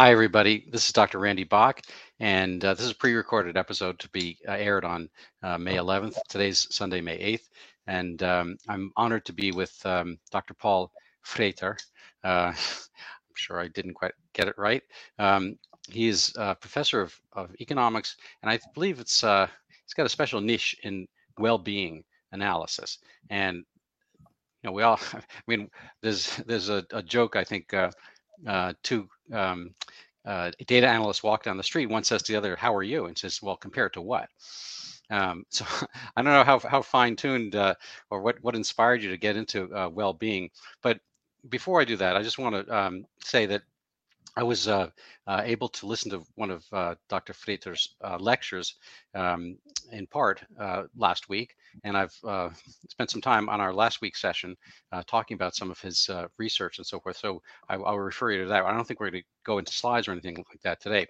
Hi, everybody. This is Dr. Randy Bach, and uh, this is a pre recorded episode to be uh, aired on uh, May 11th. Today's Sunday, May 8th. And um, I'm honored to be with um, Dr. Paul Frijters. Uh, I'm sure I didn't quite get it right. Um, he is a professor of, of economics, and I believe it's uh, he's got a special niche in well being analysis. And you know, we all, I mean, there's there's a, a joke I think uh, uh, two um, uh, data analysts walk down the street. One says to the other, "How are you?" and says, "Well, compared to what?" Um, so I don't know how how fine tuned uh, or what what inspired you to get into uh, well being, but before I do that, I just want to um, say that I was uh, uh, able to listen to one of uh, Dr. Frijters' uh, lectures um, in part uh, last week, and I've uh, spent some time on our last week's session talking about some of his research and so forth. So I, will refer you to that. I don't think we're going to go into slides or anything like that today,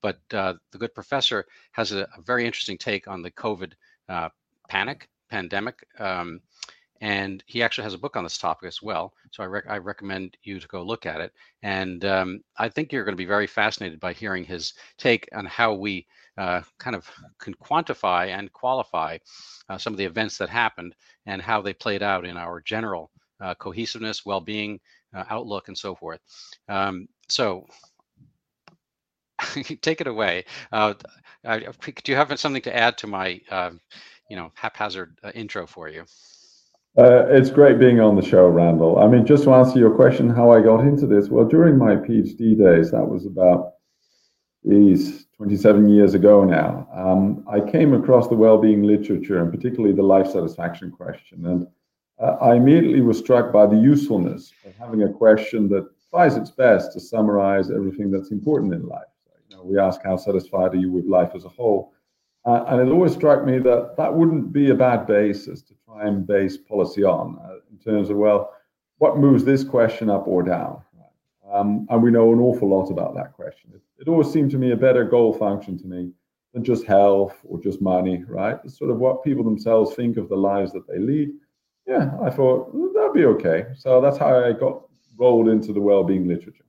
but the good professor has a, a, very interesting take on the COVID panic pandemic. Um, and he actually has a book on this topic as well. So I, rec- I recommend you to go look at it. And um, I think you're going to be very fascinated by hearing his take on how we uh, kind of can quantify and qualify uh, some of the events that happened and how they played out in our general uh, cohesiveness, well-being, uh, outlook, and so forth. Um, so take it away. Uh, do you have something to add to my, uh, you know, haphazard intro for you? Uh, it's great being on the show, Randall. I mean, just to answer your question, how I got into this. Well, during my PhD days, that was about these 27 years ago now, um, I came across the well-being literature and particularly the life satisfaction question. And uh, I immediately was struck by the usefulness of having a question that tries its best to summarize everything that's important in life. You know, we ask, how satisfied are you with life as a whole? Uh, and it always struck me that that wouldn't be a bad basis to try and base policy on uh, in terms of, well, what moves this question up or down? Um, and we know an awful lot about that question. It, it, always seemed to me a better goal function to me than just health or just money, right? It's sort of what people themselves think of the lives that they lead. Yeah, I thought that'd be okay. So that's how I got rolled into the well-being literature.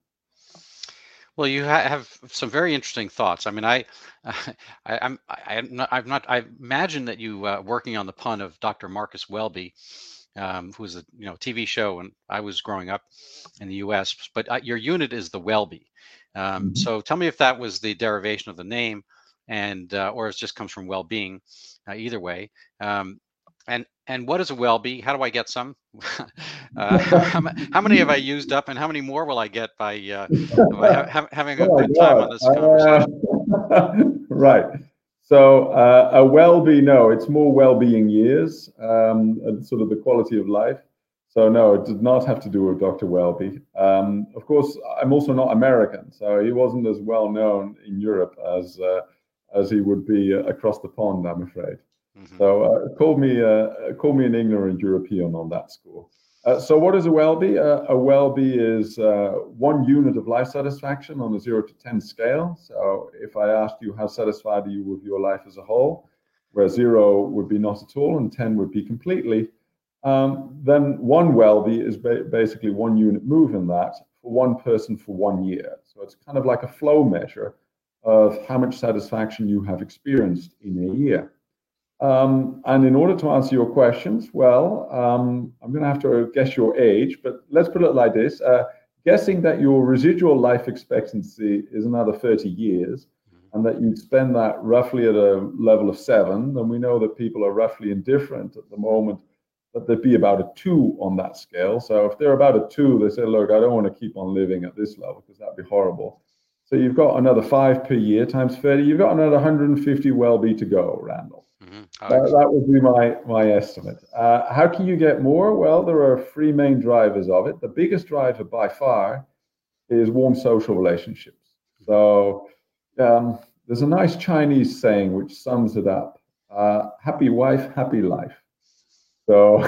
Well, you ha- have some very interesting thoughts. I mean, I, I, I'm, am not, I've not, I imagine that you uh, working on the pun of Dr. Marcus Welby, um, who was a you know TV show when I was growing up in the U.S. But uh, your unit is the Welby. Um, mm-hmm. So tell me if that was the derivation of the name, and uh, or it just comes from well-being. Uh, either way, um, and and what is a Welby? How do I get some? uh, how, how, many have I used up, and how many more will I get by, uh, by ha- having a oh good time on this conversation? Right. So uh, a Welby, no, it's more well-being years, um, and sort of the quality of life. So no, it did not have to do with Dr. Welby. Um, of course, I'm also not American, so he wasn't as well known in Europe as uh, as he would be across the pond, I'm afraid. Mm-hmm. So uh, call me uh, call me an ignorant European on that score. Uh, so what is a WELLBY? Uh, a WELLBY is uh, one unit of life satisfaction on a zero to ten scale. So if I asked you how satisfied are you with your life as a whole, where zero would be not at all and ten would be completely, um, then one WELLBY is ba- basically one unit move in that for one person for one year. So it's kind of like a flow measure of how much satisfaction you have experienced in a year. Um, and in order to answer your questions, well, um, I'm going to have to guess your age, but let's put it like this. Uh, guessing that your residual life expectancy is another 30 years mm-hmm. and that you spend that roughly at a level of seven, then we know that people are roughly indifferent at the moment, that there'd be about a two on that scale. So if they're about a two, they say, look, I don't want to keep on living at this level because that'd be horrible. So you've got another five per year times 30, you've got another 150 WELLBY to go, Randall. Mm-hmm. That, that, would be my my estimate. Uh, how can you get more? Well, there are three main drivers of it. The biggest driver by far is warm social relationships. So um, there's a nice Chinese saying which sums it up: uh, "Happy wife, happy life." So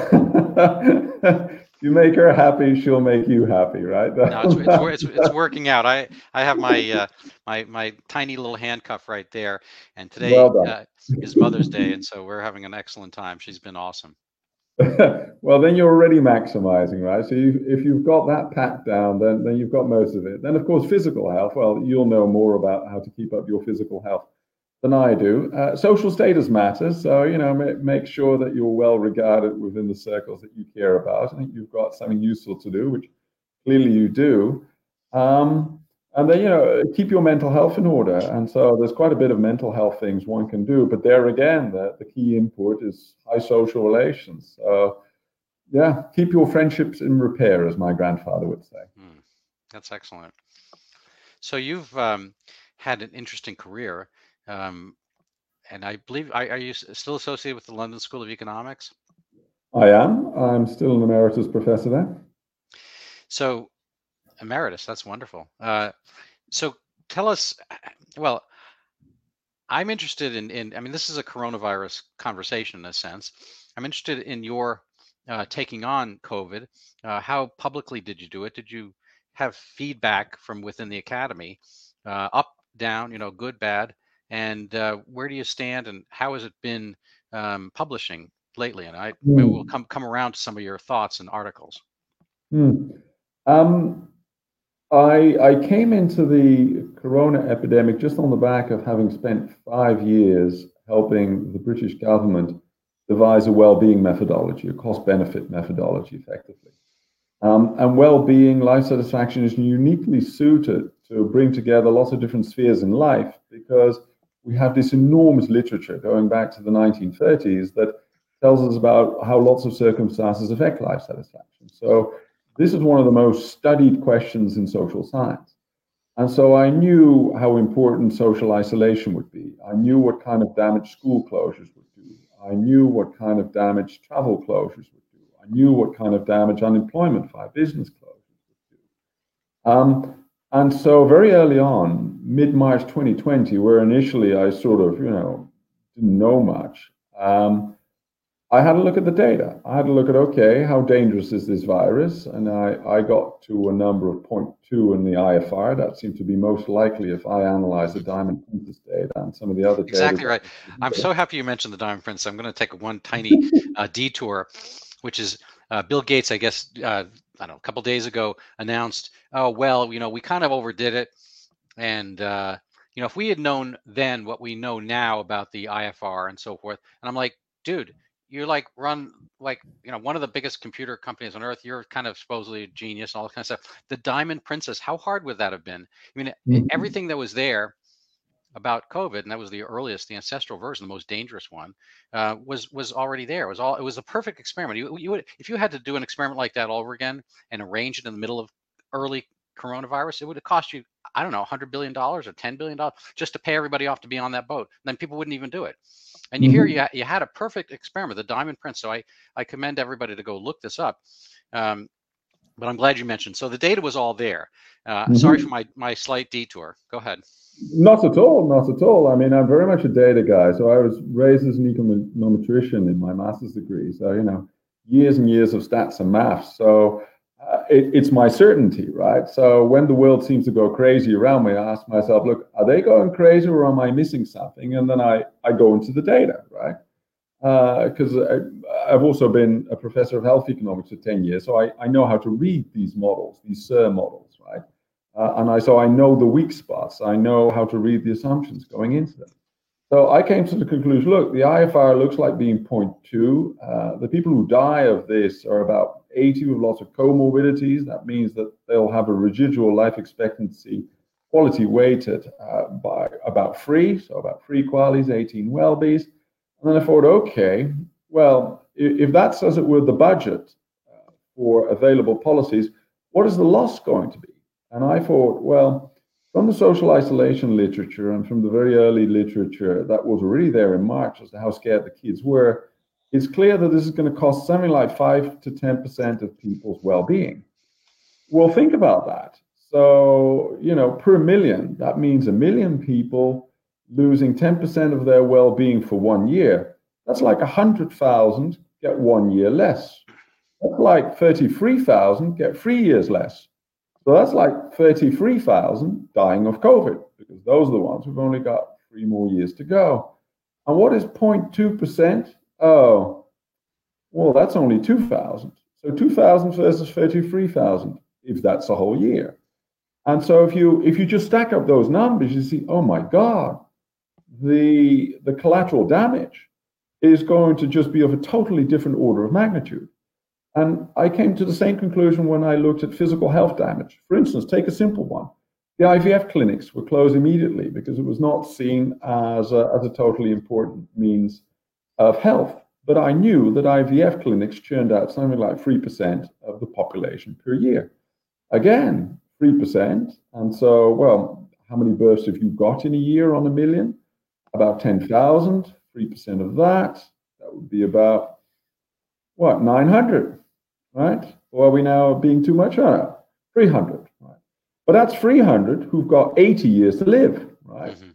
if you make her happy, she'll make you happy, right? no, it's, it's, it's, it's, working out. I, I have my uh, my my tiny little handcuff right there, and today well uh, is Mother's Day, and so we're having an excellent time. She's been awesome. well, then you're already maximizing, right? So you, if you've got that pat down, then, then you've got most of it. Then, of course, physical health. Well, you'll know more about how to keep up your physical health than I do. Uh, social status matters. So, you know, make, sure that you're well regarded within the circles that you care about. I think you've got something useful to do, which clearly you do. Um, and then, you know, keep your mental health in order. And so there's quite a bit of mental health things one can do. But there again, the, the key input is high social relations. So, yeah, keep your friendships in repair, as my grandfather would say. Mm, that's excellent. So you've um, had an interesting career. Um, and I believe, are, are you still associated with the London School of Economics? I am. I'm still an emeritus professor there. So emeritus. That's wonderful. Uh, so tell us, well, I'm interested in, in, I mean, this is a coronavirus conversation in a sense. I'm interested in your uh, taking on COVID. Uh, how publicly did you do it? Did you have feedback from within the academy, uh, up, down, you know, good, bad? And uh, where do you stand and how has it been um, publishing lately? And I mm. we'll come, come around to some of your thoughts and articles. Mm. Um, I, I came into the corona epidemic just on the back of having spent five years helping the British government devise a well-being methodology, a cost-benefit methodology, effectively. Um, and well-being, life satisfaction is uniquely suited to bring together lots of different spheres in life because we have this enormous literature going back to the 1930s that tells us about how lots of circumstances affect life satisfaction. So this is one of the most studied questions in social science. And so I knew how important social isolation would be. I knew what kind of damage school closures would do. I knew what kind of damage travel closures would do. I knew what kind of damage unemployment via business closures would do. Um, and so very early on, mid-March 2020, where initially I sort of, you know, didn't know much, um, I had a look at the data. I had a look at, okay, how dangerous is this virus? And I, I got to a number of 0.2 in the IFR. That seemed to be most likely if I analyze the Diamond Princess data and some of the other exactly data. right. I'm so happy you mentioned the Diamond Princess. I'm going to take one tiny uh, detour, which is uh, Bill Gates, I guess, uh, I don't know, a couple days ago announced, oh, well, you know, we kind of overdid it. And, uh, you know, if we had known then what we know now about the IFR and so forth, and I'm like, dude, you're like run like you know one of the biggest computer companies on earth you're kind of supposedly a genius and all that kind of stuff the diamond princess how hard would that have been i mean mm-hmm. everything that was there about covid and that was the earliest the ancestral version the most dangerous one uh, was was already there it was all it was a perfect experiment you, you would if you had to do an experiment like that all over again and arrange it in the middle of early coronavirus it would have cost you i don't know 100 billion dollars or 10 billion dollars just to pay everybody off to be on that boat And then people wouldn't even do it and you mm-hmm. hear you, you had a perfect experiment, the Diamond Prince. So I, I commend everybody to go look this up. Um, but I'm glad you mentioned. So the data was all there. Uh, mm-hmm. Sorry for my, my slight detour. Go ahead. Not at all. Not at all. I mean, I'm very much a data guy. So I was raised as an econometrician in my master's degree. So, you know, years and years of stats and maths. So uh, it, it's my certainty, right? So when the world seems to go crazy around me, I ask myself, look, are they going crazy or am I missing something? And then I, I go into the data, right? Because uh, I've also been a professor of health economics for 10 years, so I, I know how to read these models, these SIR models, right? Uh, and I so I know the weak spots. I know how to read the assumptions going into them. So I came to the conclusion: look, the IFR looks like being 0.2. Uh, the people who die of this are about 80 with lots of comorbidities. That means that they'll have a residual life expectancy quality weighted uh, by about three, so about three QALYs, 18 WELLBYs. And then I thought, okay, well, if that's as it were the budget uh, for available policies, what is the loss going to be? And I thought, well, from the social isolation literature and from the very early literature that was already there in March as to how scared the kids were, it's clear that this is going to cost something like 5 to 10% of people's well being. Well, think about that. So, you know, per million, that means a million people losing 10% of their well being for one year. That's like 100,000 get one year less. That's like 33,000 get three years less. So that's like 33,000 dying of COVID because those are the ones who've only got three more years to go. And what is 0.2%? Oh, Well, that's only 2,000. So 2,000 versus 33,000, if that's a whole year. And so if you if you just stack up those numbers, you see, oh my God, the the collateral damage is going to just be of a totally different order of magnitude. And I came to the same conclusion when I looked at physical health damage. For instance, take a simple one. The IVF clinics were closed immediately because it was not seen as a, as a totally important means of health. But I knew that IVF clinics churned out something like 3% of the population per year. Again, 3%. And so, well, how many births have you got in a year on a million? About 10,000. 3% of that, that would be about, what, 900, right? Or are we now being too much? Oh, 300, right? But that's 300 who've got 80 years to live, right? Mm-hmm.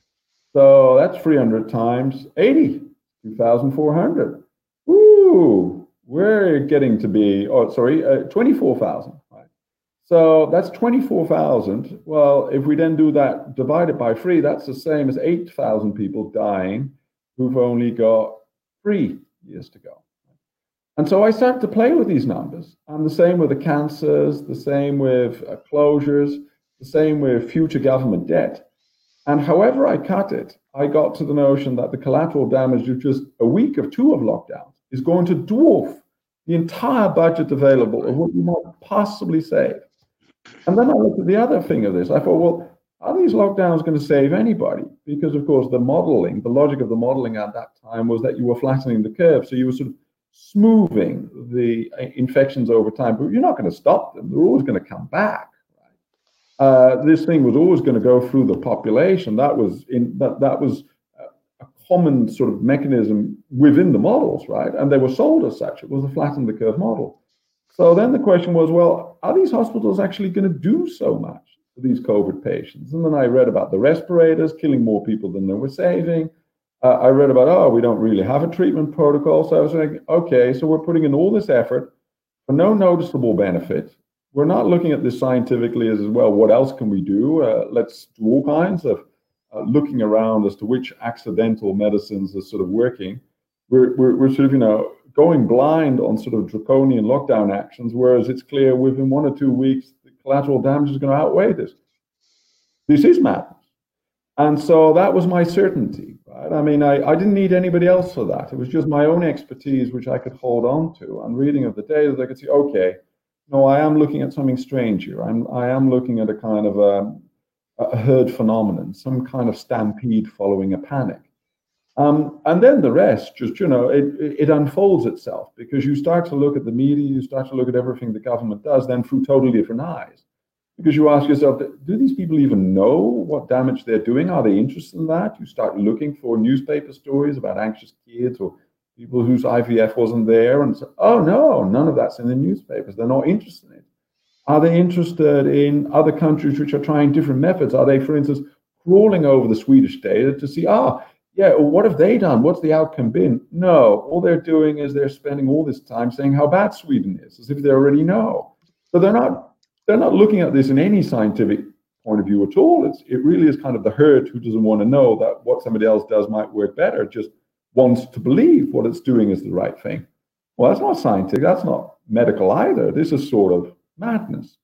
So that's 300 times 80, 2,400. Ooh, we're getting to be, oh, sorry, uh, 24,000, right? So that's 24,000. Well, if we then do that divided by three, that's the same as 8,000 people dying who've only got three years to go. And so I started to play with these numbers. And the same with the cancers, the same with uh, closures, the same with future government debt. And however I cut it, I got to the notion that the collateral damage of just a week of two of lockdowns is going to dwarf the entire budget available of what you might possibly save. And then I looked at the other thing of this. I thought, well, are these lockdowns going to save anybody? Because, of course, the modeling, the logic of the modeling at that time was that you were flattening the curve. So you were sort of smoothing the uh, infections over time, but you're not going to stop them. They're always going to come back. Right? Uh, this thing was always going to go through the population. That was in that that was a common sort of mechanism within the models, right? And they were sold as such. It was a flatten the curve model. So then the question was, well, are these hospitals actually going to do so much? for these COVID patients. And then I read about the respirators killing more people than they were saving. Uh, I read about, oh, we don't really have a treatment protocol. So I was like, okay, so we're putting in all this effort for no noticeable benefit. We're not looking at this scientifically as well. What else can we do? Uh, let's do all kinds of uh, looking around as to which accidental medicines are sort of working. We're, we're, we're sort of, you know, going blind on sort of draconian lockdown actions, whereas it's clear within one or two weeks the collateral damage is going to outweigh this. This is madness. And so that was my certainty. I mean, I, I didn't need anybody else for that. It was just my own expertise, which I could hold on to. And reading of the data, that I could see, okay, no, I am looking at something strange here. I'm, I am looking at a kind of a, a herd phenomenon, some kind of stampede following a panic. Um, and then the rest, just you know, it, it unfolds itself because you start to look at the media, you start to look at everything the government does, then through totally different eyes. Because you ask yourself, do these people even know what damage they're doing? Are they interested in that? You start looking for newspaper stories about anxious kids or people whose IVF wasn't there, and say, oh no, none of that's in the newspapers. They're not interested in it. Are they interested in other countries which are trying different methods? Are they, for instance, crawling over the Swedish data to see, ah, yeah, well, what have they done? What's the outcome been? No, all they're doing is they're spending all this time saying how bad Sweden is, as if they already know. So they're not they're not looking at this in any scientific point of view at all. It's it really is kind of the herd who doesn't want to know that what somebody else does might work better, just wants to believe what it's doing is the right thing. Well, that's not scientific. That's not medical either. This is sort of madness.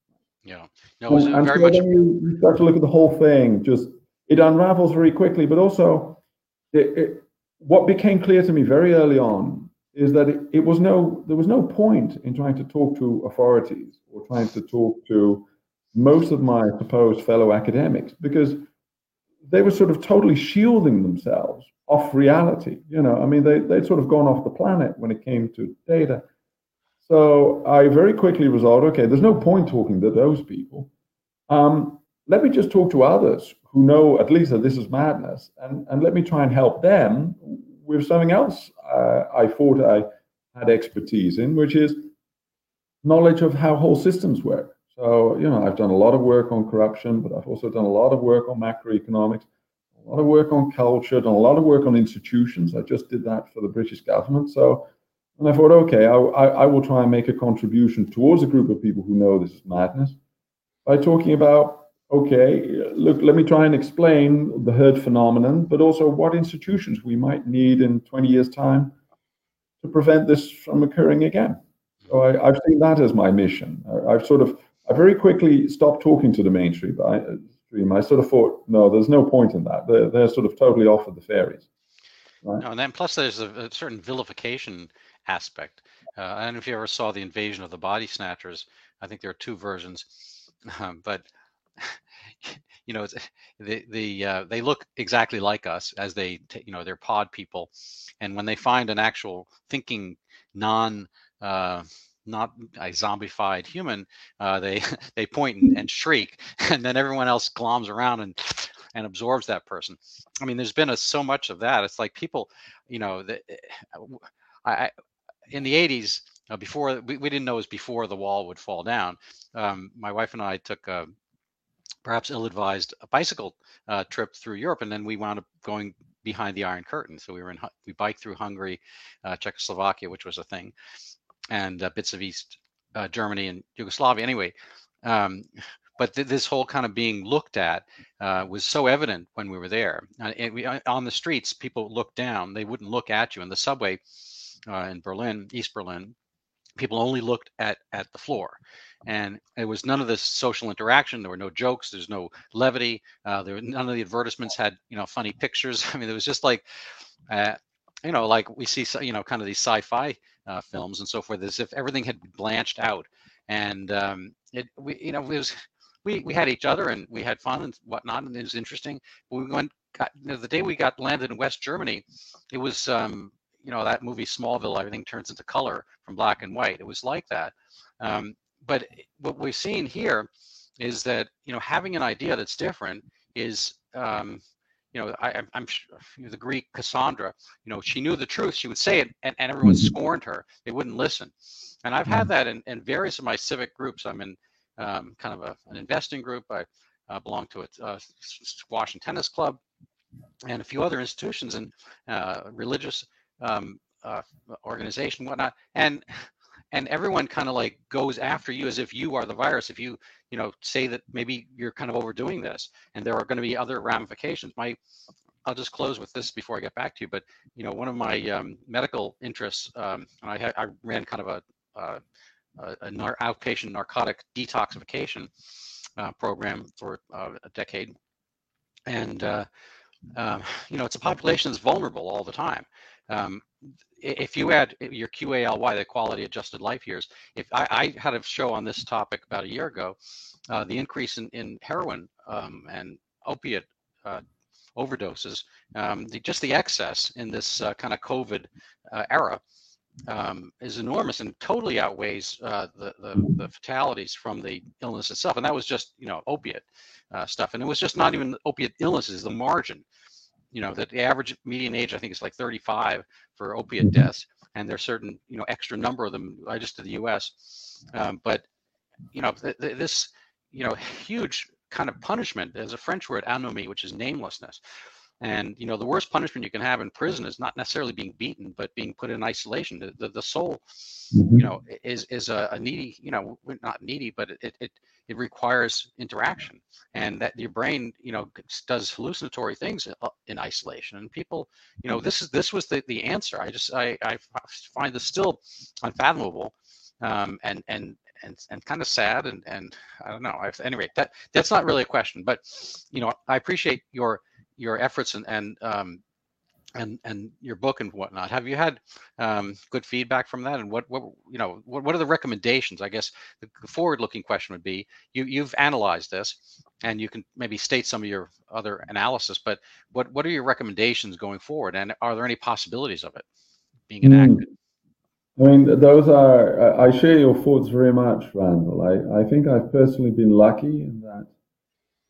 Yeah. No, and, and very so much. Then you, you start to look at the whole thing. Just it unravels very quickly, but also it, it, what became clear to me very early on is that it, it, was no there was no point in trying to talk to authorities or trying to talk to most of my supposed fellow academics because they were sort of totally shielding themselves off reality you know. I mean they, they'd sort of gone off the planet when it came to data. So i very quickly resolved okay there's no point talking to those people. Um, let me just talk to others who know at least that this is madness, and, and let me try and help them with something else uh, I thought I had expertise in, which is knowledge of how whole systems work. So, you know, I've done a lot of work on corruption, but I've also done a lot of work on macroeconomics, a lot of work on culture, done a lot of work on institutions. I just did that for the British government. So, and I thought, okay, I, I, I will try and make a contribution towards a group of people who know this is madness by talking about okay, look, let me try and explain the herd phenomenon, but also what institutions we might need in 20 years' time to prevent this from occurring again. So I, have seen that as my mission. I, have sort of, I very quickly stopped talking to the mainstream. I, I sort of thought, no, there's no point in that. They're, they're sort of totally off of the fairies. Right? No, and then plus there's a, a certain vilification aspect. Uh, I don't know if you ever saw the invasion of the body snatchers. I think there are two versions, um, but you know, the the uh, they look exactly like us as they you know they're pod people, and when they find an actual thinking non uh, not a zombified human, uh, they they point and, and, shriek, and then everyone else gloms around and and absorbs that person. I mean, there's been a, so much of that. It's like people, you know, the, I, in the 80s, uh, before we, we didn't know it was before the wall would fall down. Um, my wife and I took a perhaps ill-advised bicycle uh, trip through Europe, and then we wound up going behind the Iron Curtain. So we were in we biked through Hungary, uh, Czechoslovakia, which was a thing, and uh, bits of East uh, Germany and Yugoslavia. Anyway. Um, but th- this whole kind of being looked at uh, was so evident when we were there. and we, on the streets, people looked down; they wouldn't look at you. In the subway, uh, in Berlin, East Berlin, people only looked at at the floor, and it was none of this social interaction. There were no jokes. There's no levity. Uh, there none of the advertisements had you know funny pictures. I mean, it was just like. Uh, you know, like we see, you know, kind of these sci-fi uh, films and so forth, as if everything had blanched out, and um, it, we, you know, it was, we, we had each other and we had fun and whatnot, and it was interesting. But we went, got, you know, the day we got landed in West Germany, it was um, you know that movie Smallville, everything turns into color from black and white. It was like that. Um, but what we've seen here is that you know having an idea that's different is um, you know I, am the Greek Cassandra. You know she knew the truth. She would say it, and, and everyone mm-hmm. scorned her. They wouldn't listen. And I've had mm-hmm. that in, in various of my civic groups. I'm in um, kind of a, an investing group. I uh, belong to a, a, squash and tennis club and a few other institutions and uh, religious um, uh, organization, whatnot, and and everyone kind of like goes after you as if you are the virus. If you you know say that maybe you're kind of overdoing this, and there are going to be other ramifications. My I'll just close with this before I get back to you. But you know, one of my um, medical interests, um, I, I ran kind of a, uh, a, a nar- outpatient narcotic detoxification uh, program for uh, a decade, and uh, um, you know, it's a population that's vulnerable all the time. Um, if you add your QALY, the quality adjusted life years, if I, I had a show on this topic about a year ago, uh, the increase in, in heroin um, and opiate uh, overdoses, um, the, just the excess in this uh, kind of COVID uh, era um, is enormous and totally outweighs uh, the, the, the fatalities from the illness itself. And that was just you know opiate uh, stuff, and it was just not even opiate illnesses, the margin you know that the average median age I think is like 35 for opiate mm-hmm. deaths, and there's certain you know extra number of them I just to the U.S. Um, but you know th- th- this you know huge kind of punishment. There's a French word anomie, which is namelessness. And you know the worst punishment you can have in prison is not necessarily being beaten, but being put in isolation. The the, the soul, mm-hmm. you know, is is a, a, needy. You know, not needy, but it it it requires interaction, and that your brain, you know, does hallucinatory things uh, in isolation. And people, you know, this is this was the the answer. I just I I find this still unfathomable, um, and and and and kind of sad and and I don't know. I've, anyway, that that's not really a question, but you know, I appreciate your your efforts and and um, and and your book and whatnot. Have you had um, good feedback from that? And what what you know what, what are the recommendations? I guess the forward-looking question would be you you've analyzed this, and you can maybe state some of your other analysis. But what what are your recommendations going forward? And are there any possibilities of it being hmm. enacted? Mm. I mean, those are. I share your thoughts very much, Randall. I, I think I've personally been lucky in that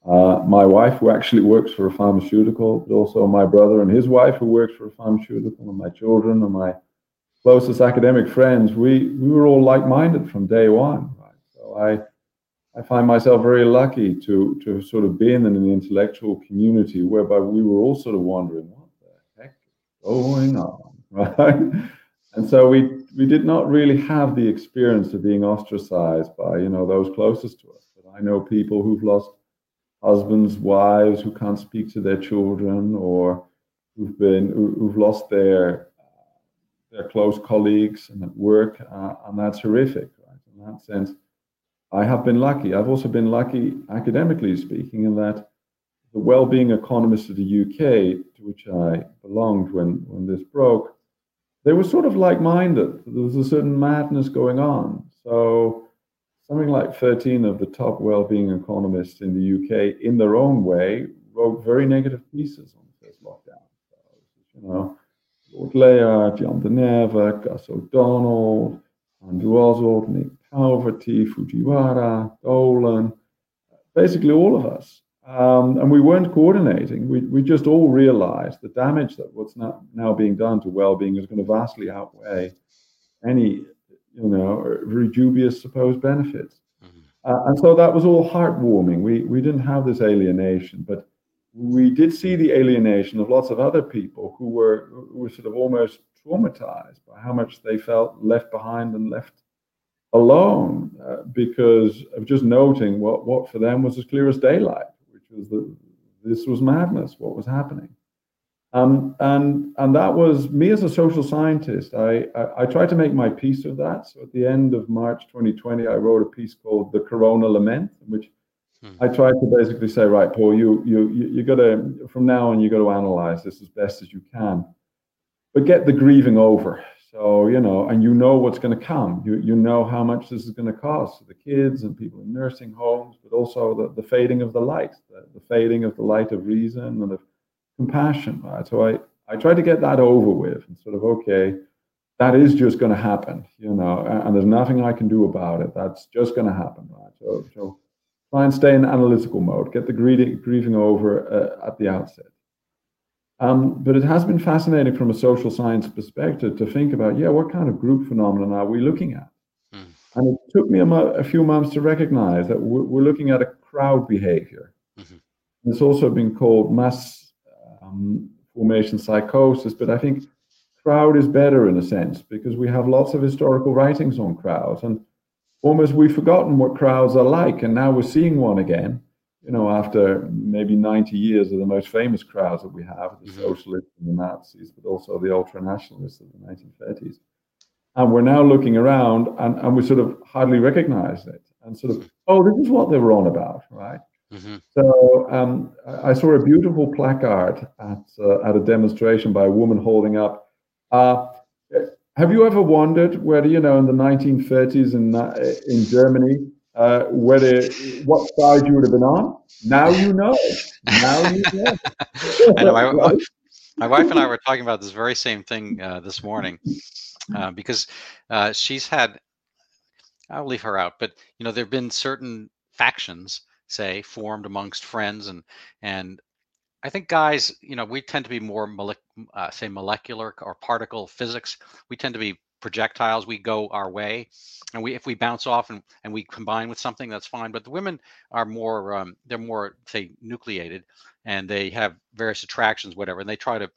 uh, my wife, who actually works for a pharmaceutical, but also my brother and his wife, who works for a pharmaceutical, and my children and my closest academic friends, we, we were all like-minded from day one. Right? So I, I find myself very lucky to, to sort of be in an intellectual community whereby we were all sort of wondering, what the heck is going on, right? And so we, we did not really have the experience of being ostracized by, you know, those closest to us. But I know people who've lost husbands, wives who can't speak to their children or who've been who've lost their their close colleagues and at work, uh, and that's horrific. Right? In that sense, I have been lucky. I've also been lucky, academically speaking, in that the well-being economists of the UK, to which I belonged when when this broke, they were sort of like-minded. There was a certain madness going on. So something like 13 of the top well-being economists in the UK, in their own way, wrote very negative pieces on the first lockdown. You know, Lord Layard, Jan de Neve, Gus O'Donnell, Andrew Oswald, Nick Powdthavee, Fujiwara, Dolan, basically all of us. Um, and we weren't coordinating. We, we just all realized the damage that what's now, now being done to well-being is going to vastly outweigh any, you know, very dubious supposed benefits. Mm-hmm. Uh, and so that was all heartwarming. We we didn't have this alienation, but we did see the alienation of lots of other people who were who were sort of almost traumatized by how much they felt left behind and left alone uh, because of just noting what what for them was as clear as daylight which was that this was madness, what was happening. Um, and and that was me as a social scientist. I, I, I tried to make my piece of that. So at the end of March 2020, I wrote a piece called "The Corona Lament," which hmm. I tried to basically say, right, Paul, you you you, you got to from now on you got to analyze this as best as you can, but get the grieving over. So, you know, and you know what's going to come. You, you know how much this is going to cost the kids and people in nursing homes, but also the, the fading of the light, the, the fading of the light of reason and of compassion. Right? So I, I try to get that over with and sort of, okay, that is just going to happen, you know, and, and, there's nothing I can do about it. That's just going to happen, right? So, so try and stay in analytical mode, get the grieving, grieving over uh, at the outset. Um, but it has been fascinating from a social science perspective to think about, yeah, what kind of group phenomenon are we looking at? Mm. And it took me a, mo- a, few months to recognize that we're, we're looking at a crowd behavior. Mm-hmm. It's also been called mass um, formation psychosis, but I think crowd is better in a sense because we have lots of historical writings on crowds and almost we've forgotten what crowds are like, and now we're seeing one again you know, after maybe 90 years of the most famous crowds that we have, the mm-hmm. socialists and the Nazis, but also the ultra nationalists of the 1930s. And we're now looking around and, and we sort of hardly recognize it and sort of, oh, this is what they were on about, right? Mm-hmm. So um, I saw a beautiful placard at, uh, at a demonstration by a woman holding up. Uh, have you ever wondered whether, you know, in the 1930s in, uh, in Germany, uh, whether what side you would have been on. Now you know. Now you know. I know my, my, wife and I were talking about this very same thing uh, this morning uh, because uh, she's had. I'll leave her out, but you know there have been certain factions, say, formed amongst friends, and and I think guys, you know, we tend to be more uh, say molecular or particle physics. We tend to be projectiles we go our way and we if we bounce off and, and we combine with something that's fine but the women are more um, they're more say nucleated and they have various attractions whatever and they try to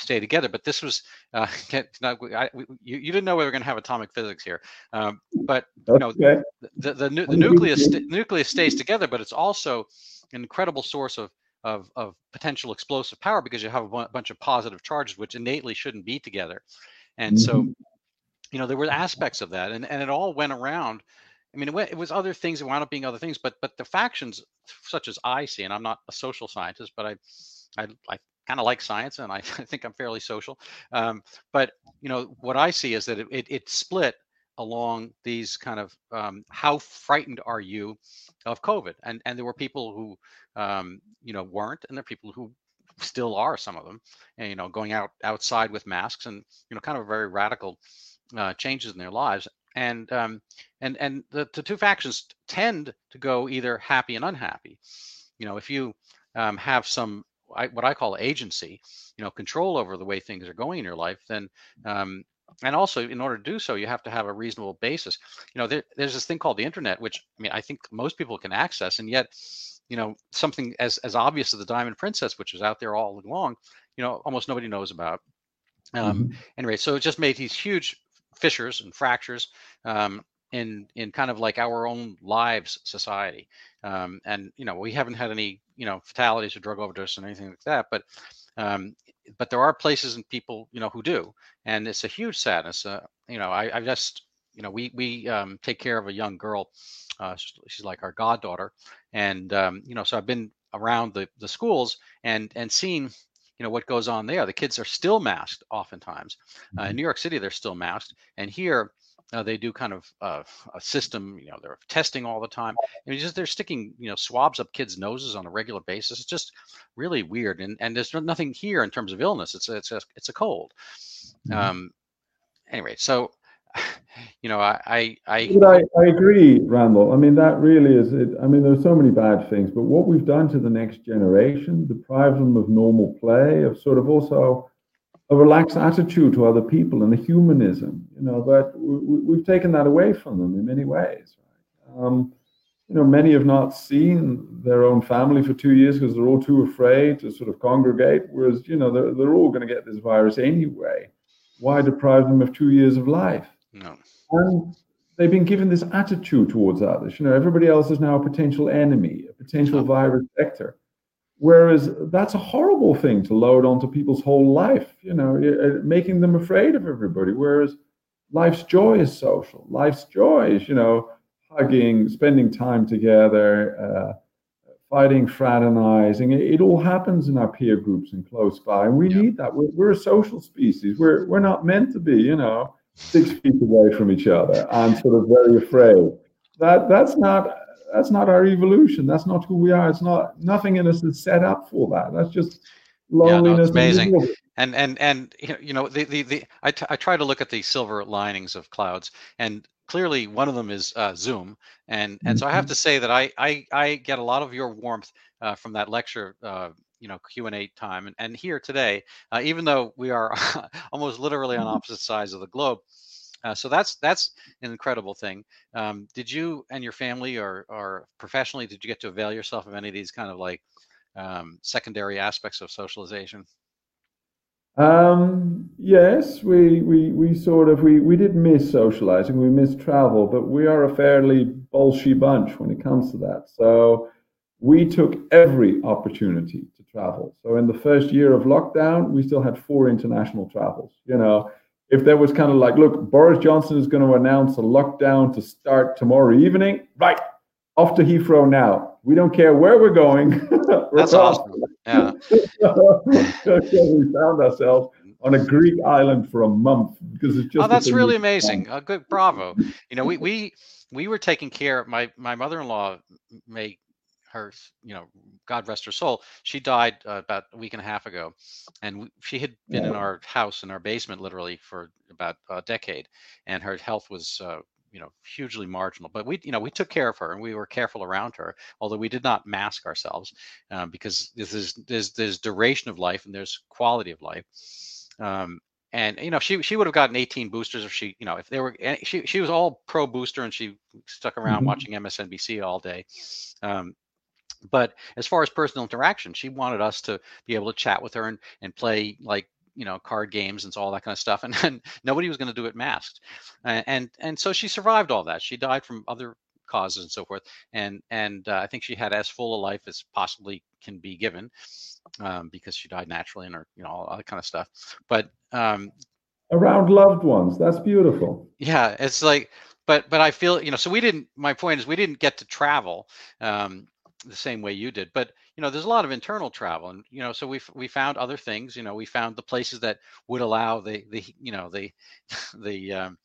stay together but this was uh, not, I, you, you didn't know we were going to have atomic physics here um, but you know okay. the, the, the, the nucleus nucleus stays together but it's also an incredible source of of, of potential explosive power because you have a bunch of positive charges which innately shouldn't be together and mm-hmm. so you know there were aspects of that and, and it all went around i mean it, went, it was other things it wound up being other things but but the factions such as i see and i'm not a social scientist but i i, I kind of like science and I, I think i'm fairly social um, but you know what i see is that it, it, it split along these kind of um, how frightened are you of covid? And and there were people who um, you know weren't and there are people who still are some of them and, you know going out outside with masks and you know kind of a very radical uh, changes in their lives. And um, and and the, the two factions tend to go either happy and unhappy. You know if you um, have some I, what i call agency you know control over the way things are going in your life then um, and also in order to do so you have to have a reasonable basis you know there, there's this thing called the internet which i mean i think most people can access and yet you know something as as obvious as the diamond princess which is out there all along you know almost nobody knows about um, mm-hmm. anyway so it just made these huge fissures and fractures um, in in kind of like our own lives society um, and you know we haven't had any you know fatalities or drug overdose and anything like that but um, but there are places and people, you know, who do, and it's a huge sadness. Uh, you know, I, I just, you know, we we um, take care of a young girl. Uh, she's like our goddaughter, and um, you know, so I've been around the the schools and and seen you know what goes on there. The kids are still masked oftentimes. Uh, in mm-hmm. New York City, they're still masked, and here uh, they do kind of uh, a system. You know, they're testing all the time. and just they're sticking you know swabs up kids' noses on a regular basis. It's just really weird. And and there's nothing here in terms of illness. It's a, it's a it's a cold. Mm-hmm. Um, anyway, so you know, I I I, I, I agree, Randall. I mean, that really is it. I mean, there's so many bad things, but what we've done to the next generation, deprive them of normal play, of sort of also a relaxed attitude to other people and the humanism, you know, that we, have taken that away from them in many ways. Right? Um, you know, many have not seen their own family for two years because they're all too afraid to sort of congregate. Whereas, you know, they're, they're all going to get this virus anyway. Why deprive them of two years of life? No. And they've been given this attitude towards others. You know, everybody else is now a potential enemy, a potential virus vector. Whereas that's a horrible thing to load onto people's whole life, you know, uh, making them afraid of everybody. Whereas life's joy is social. Life's joy is, you know, hugging, spending time together, uh, fighting, fraternizing. It, it, all happens in our peer groups and close by. And we yeah. need that. We're, we're a social species. We're, we're not meant to be, you know, six feet away from each other and sort of very afraid. That that's not that's not our evolution. That's not who we are. It's not nothing in us is set up for that. That's just loneliness. Yeah, no, amazing. And and and you know the the, the I, t- I try to look at the silver linings of clouds and clearly one of them is uh, Zoom and and so I have mm-hmm. to say that I I, I get a lot of your warmth uh, from that lecture uh, you know q&a time and, and here today uh, even though we are almost literally on mm-hmm. opposite sides of the globe uh, so that's that's an incredible thing um, did you and your family or or professionally did you get to avail yourself of any of these kind of like um, secondary aspects of socialization um, yes, we, we, we sort of, we, we did miss socializing, we miss travel, but we are a fairly bolshy bunch when it comes to that. So we took every opportunity to travel. So in the first year of lockdown, we still had four international travels. You know, if there was kind of like, look, Boris Johnson is going to announce a lockdown to start tomorrow evening, right? Off to Heathrow now. We don't care where we're going. we're That's awesome. Yeah. we found ourselves on a Greek island for a month because it's just. Oh, that's really amazing. Uh, good, bravo. You know, we we we were taking care. Of my my mother-in-law may her, you know, God rest her soul, she died uh, about a week and a half ago, and she had been in our house in our basement literally for about a decade, and her health was. Uh, you know hugely marginal but we you know we took care of her and we were careful around her although we did not mask ourselves um, because this is there's there's duration of life and there's quality of life um, and you know she she would have gotten 18 boosters if she you know if they were she she was all pro booster and she stuck around mm-hmm. watching MSNBC all day um, but as far as personal interaction, she wanted us to be able to chat with her and, and play like you know card games and all that kind of stuff and, and nobody was going to do it masked and, and and so she survived all that. She died from other causes and so forth and and uh, i think she had as full a life as possibly can be given um, because she died naturally and her you know all that kind of stuff but um, around loved ones. That's beautiful. Yeah it's like but but i feel you know so we didn't my point is we didn't get to travel um, the same way you did but you know there's a lot of internal travel and you know so we we found other things you know we found the places that would allow the the you know the the um,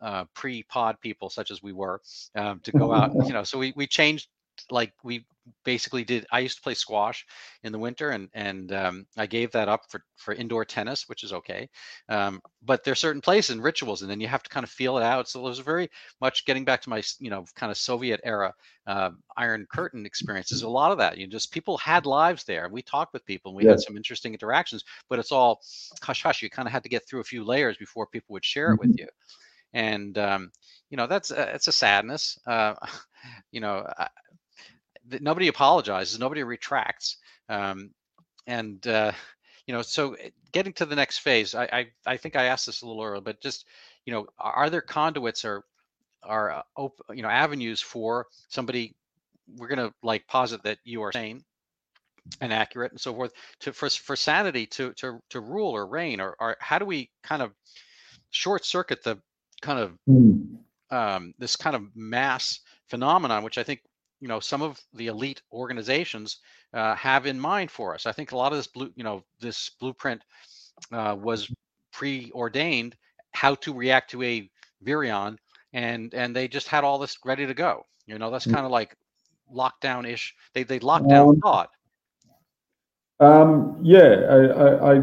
uh, pre-pod people such as we were um, to go out you know so we we changed like we basically did i used to play squash in the winter and and um, i gave that up for for indoor tennis which is okay um, but there's certain places and rituals and then you have to kind of feel it out so it was very much getting back to my you know kind of soviet era uh, iron curtain experiences a lot of that you know, just people had lives there we talked with people and we had some interesting interactions but it's all hush hush you kind of had to get through a few layers before people would share it with mm-hmm. you and um, you know that's uh, it's a sadness uh, you know nobody apologizes, nobody retracts, um, and uh, you know, so eh, getting to the next phase, I, I, I think I asked this a little earlier, but just you know, are there conduits or are uh, op- you know avenues for somebody? We're gonna like posit that you are sane, and accurate and so forth to for, for sanity to to to rule or reign or, or how do we kind of short circuit the kind of mm. um, this kind of mass phenomenon which i think you know some of the elite organizations uh, have in mind for us i think a lot of this blue you know this blueprint uh, was preordained how to react to a virion and and they just had all this ready to go you know that's mm. kind of like lockdown ish they they locked down um, thought um, yeah, I, I, I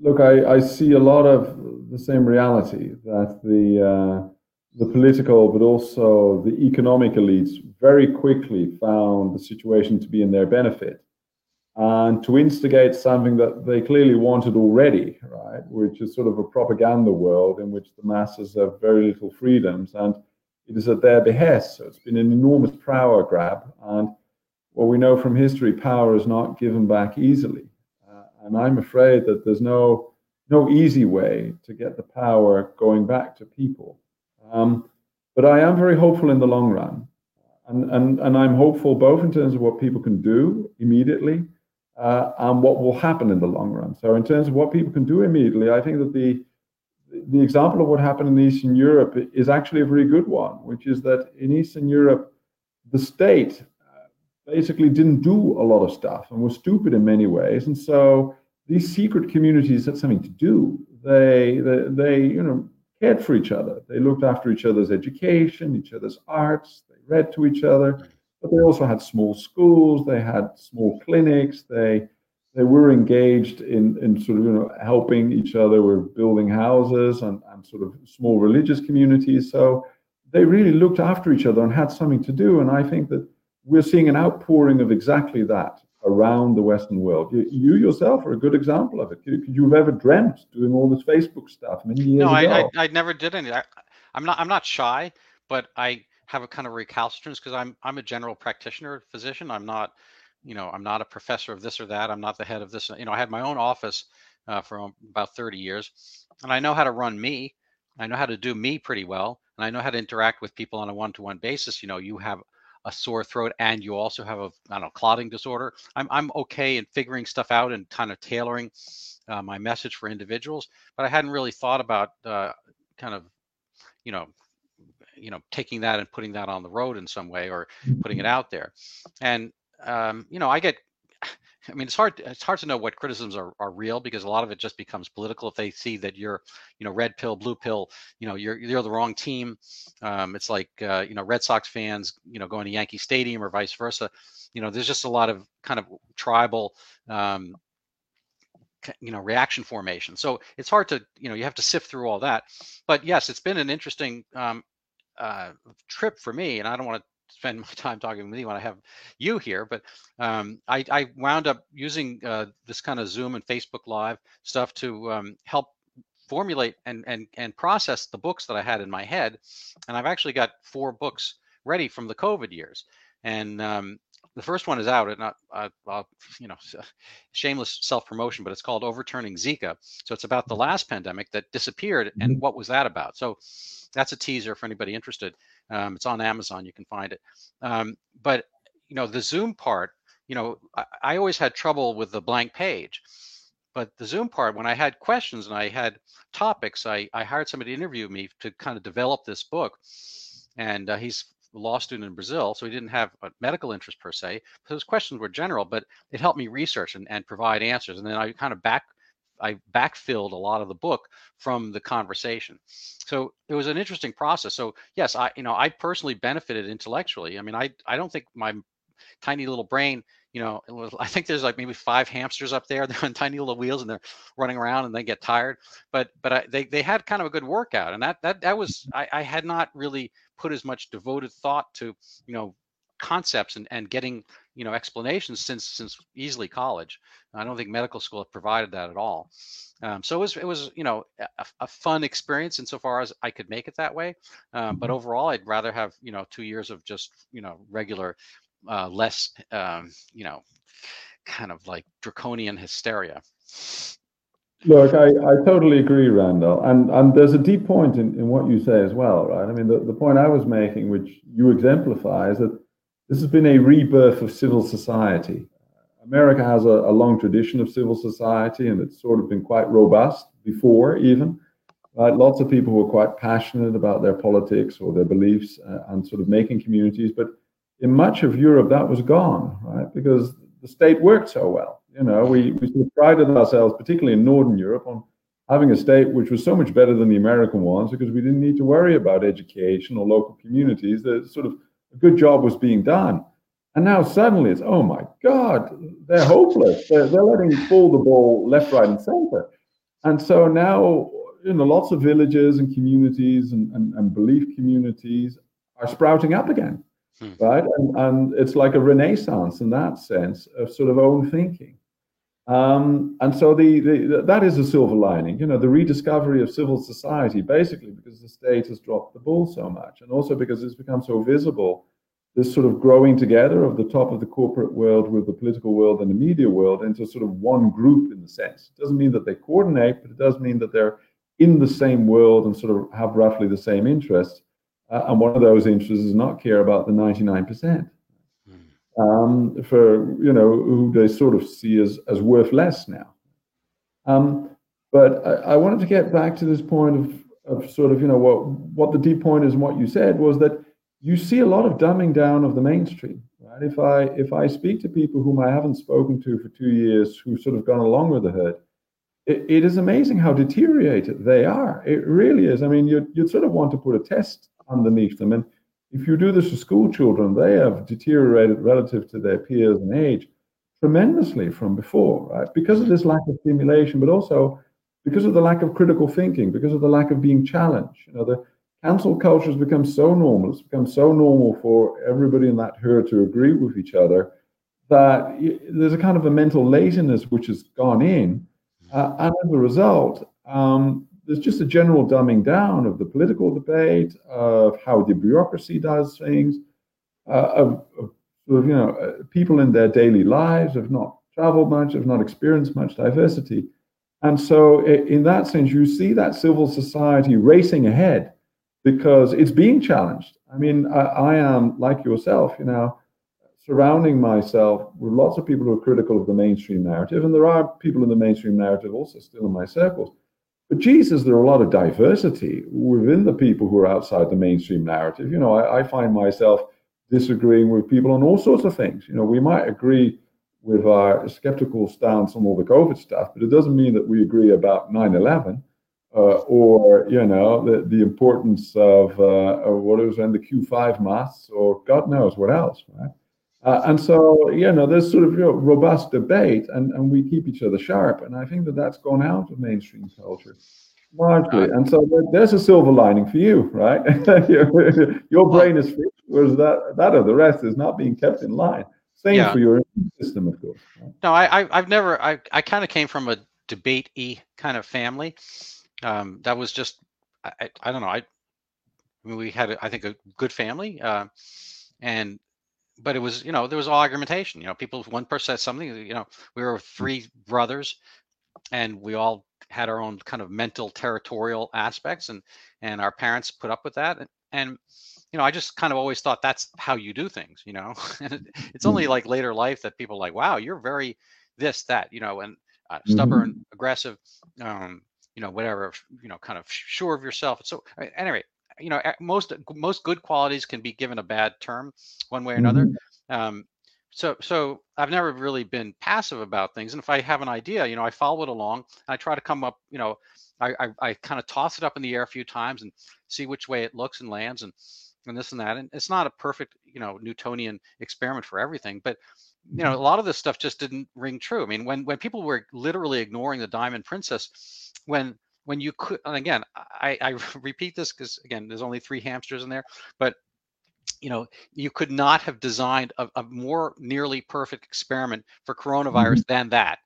look. I, I, see a lot of the same reality that the uh, the political, but also the economic elites, very quickly found the situation to be in their benefit, and to instigate something that they clearly wanted already, right? Which is sort of a propaganda world in which the masses have very little freedoms, and it is at their behest. So it's been an enormous power grab, and what we know from history, power is not given back easily. Uh, and I'm afraid that there's no, no easy way to get the power going back to people. Um, but I am very hopeful in the long run. And, and, and I'm hopeful both in terms of what people can do immediately uh, and what will happen in the long run. So, in terms of what people can do immediately, I think that the the example of what happened in Eastern Europe is actually a very good one, which is that in Eastern Europe, the state basically didn't do a lot of stuff and was stupid in many ways. And so these secret communities had something to do. They, they, they, you know, cared for each other. They looked after each other's education, each other's arts. They read to each other, but they also had small schools. They had small clinics. They, they were engaged in, in sort of, you know, helping each other with building houses and, and sort of small religious communities. So they really looked after each other and had something to do. And I think that we're seeing an outpouring of exactly that around the Western world. You, you, yourself are a good example of it. You have ever dreamt doing all this Facebook stuff many years no, ago? No, I, I, I, never did any. I, am not. I'm not shy, but I have a kind of recalcitrance because I'm I'm a general practitioner, physician. I'm not, you know, I'm not a professor of this or that. I'm not the head of this. You know, I had my own office uh, for about 30 years, and I know how to run me. I know how to do me pretty well, and I know how to interact with people on a one-to-one basis. You know, you have a sore throat and you also have a I don't know clotting disorder, I'm I'm okay in figuring stuff out and kind of tailoring uh, my message for individuals. But I hadn't really thought about uh, kind of you know you know taking that and putting that on the road in some way or putting it mm-hmm. out there. And um, you know I get I mean, it's hard. It's hard to know what criticisms are, are real because a lot of it just becomes political. If they see that you're, you know, red pill, blue pill, you know, you're you're the wrong team. Um, it's like uh, you know, Red Sox fans, you know, going to Yankee Stadium or vice versa. You know, there's just a lot of kind of tribal, um, you know, reaction formation. So it's hard to, you know, you have to sift through all that. But yes, it's been an interesting um, uh, trip for me, and I don't want to spend my time talking with you when I have you here. But um, I, I, wound up using uh, this kind of Zoom and Facebook Live stuff to um, help formulate and, and, and process the books that I had in my head. And I've actually got four books ready from the COVID years. And um, the first one is out and not uh, uh, you know shameless self-promotion but it's called overturning zika so it's about the last pandemic that disappeared and mm-hmm. what was that about so that's a teaser for anybody interested um, it's on Amazon. You can find it. Um, but you know, the Zoom part, you know, I, I, always had trouble with the blank page. But the Zoom part, when I had questions and I had topics, I, I hired somebody to interview me to kind of develop this book. And uh, he's a law student in Brazil, so he didn't have a medical interest per se. So his questions were general, but it helped me research and, and provide answers. And then I kind of back I backfilled a lot of the book from the conversation. So it was an interesting process. So yes, I you know I personally benefited intellectually. I mean, I I don't think my tiny little brain, you know, was, I think there's like maybe five hamsters up there. They're on tiny little wheels and they're running around and they get tired. But but I, they they had kind of a good workout, and that that that was I, I had not really put as much devoted thought to you know concepts and, and getting you know explanations since since easily college. I don't think medical school have provided that at all. Um, so it was it was you know a, a, fun experience insofar as I could make it that way. Um, but mm-hmm. overall, I'd rather have you know two years of just you know regular, uh, less um, you know kind of like draconian hysteria. Look, I, I totally agree, Randall. And and there's a deep point in, in what you say as well, right? I mean, the, the point I was making, which you exemplify, is that this has been a rebirth of civil society. America has a, a, long tradition of civil society, and it's sort of been quite robust before, even. Right? Lots of people who are quite passionate about their politics or their beliefs uh, and sort of making communities. But in much of Europe, that was gone, right? Because the state worked so well. You know, we, we sort of prided ourselves, particularly in Northern Europe, on having a state which was so much better than the American ones because we didn't need to worry about education or local communities. The sort of a good job was being done. And now suddenly it's, oh my God, they're hopeless. They're, they're letting fall the ball left, right, and center. And so now, you know, lots of villages and communities and, and, and belief communities are sprouting up again, hmm. right? And, and it's like a renaissance in that sense of sort of own thinking. Um, and so the, the, that is a silver lining, you know, the rediscovery of civil society, basically because the state has dropped the ball so much, and also because it's become so visible. This sort of growing together of the top of the corporate world with the political world and the media world into sort of one group in the sense. It doesn't mean that they coordinate, but it does mean that they're in the same world and sort of have roughly the same interests. Uh, and one of those interests is not care about the 99% um, for you know who they sort of see as as worth less now. Um, but I, I, wanted to get back to this point of of sort of you know what what the deep point is and what you said was that you see a lot of dumbing down of the mainstream. Right? If I if I speak to people whom I haven't spoken to for two years who've sort of gone along with the herd, it, it is amazing how deteriorated they are. It really is. I mean, you'd, you'd sort of want to put a test underneath them and if you do this to school children, they have deteriorated relative to their peers in age tremendously from before, right? Because of this lack of stimulation, but also because of the lack of critical thinking, because of the lack of being challenged. You know, the cancel culture has become so normal, it's become so normal for everybody in that herd to agree with each other that there's a kind of a mental laziness which has gone in. Uh, and as a result, um, there's just a general dumbing down of the political debate, of how the bureaucracy does things, uh, of, of, you know uh, people in their daily lives have not traveled much, have not experienced much diversity, and so in that sense, you see that civil society racing ahead because it's being challenged. I mean, I, I am like yourself, you know surrounding myself with lots of people who are critical of the mainstream narrative, and there are people in the mainstream narrative also still in my circles but Jesus, there are a lot of diversity within the people who are outside the mainstream narrative. You know, I, I, find myself disagreeing with people on all sorts of things. You know, we might agree with our skeptical stance on all the COVID stuff, but it doesn't mean that we agree about 9 11 uh, or, you know, the, the importance of, uh, of what is in the Q5 masks or God knows what else, right? Uh, and so, you know, there's sort of you know, robust debate, and, and we keep each other sharp. And I think that that's gone out of mainstream culture largely. And so there's a silver lining for you, right? your, brain is free, whereas that, that of the rest is not being kept in line. Same yeah. for your system, of course. Right? No, I, I've never, I, I kind of came from a debate y kind of family. Um, that was just, I, I don't know. I, I mean, we had, I think, a good family. Uh, and but it was you know there was all argumentation you know people one person said something you know we were three brothers and we all had our own kind of mental territorial aspects and and our parents put up with that and, and you know i just kind of always thought that's how you do things you know and it's only mm-hmm. like later life that people like wow you're very this that you know and uh, stubborn mm-hmm. aggressive um you know whatever you know kind of sure of yourself so anyway you know most most good qualities can be given a bad term one way or another. Mm-hmm. um, so so i've never really been passive about things and if i have an idea you know i follow it along and i try to come up you know i i, I kind of toss it up in the air a few times and see which way it looks and lands and and this and that and it's not a perfect you know newtonian experiment for everything but you know a lot of this stuff just didn't ring true. I mean when when people were literally ignoring the diamond princess when when you could, and again, I, I repeat this because again, there's only three hamsters in there, but you know, you could not have designed a, a more nearly perfect experiment for coronavirus mm-hmm. than that.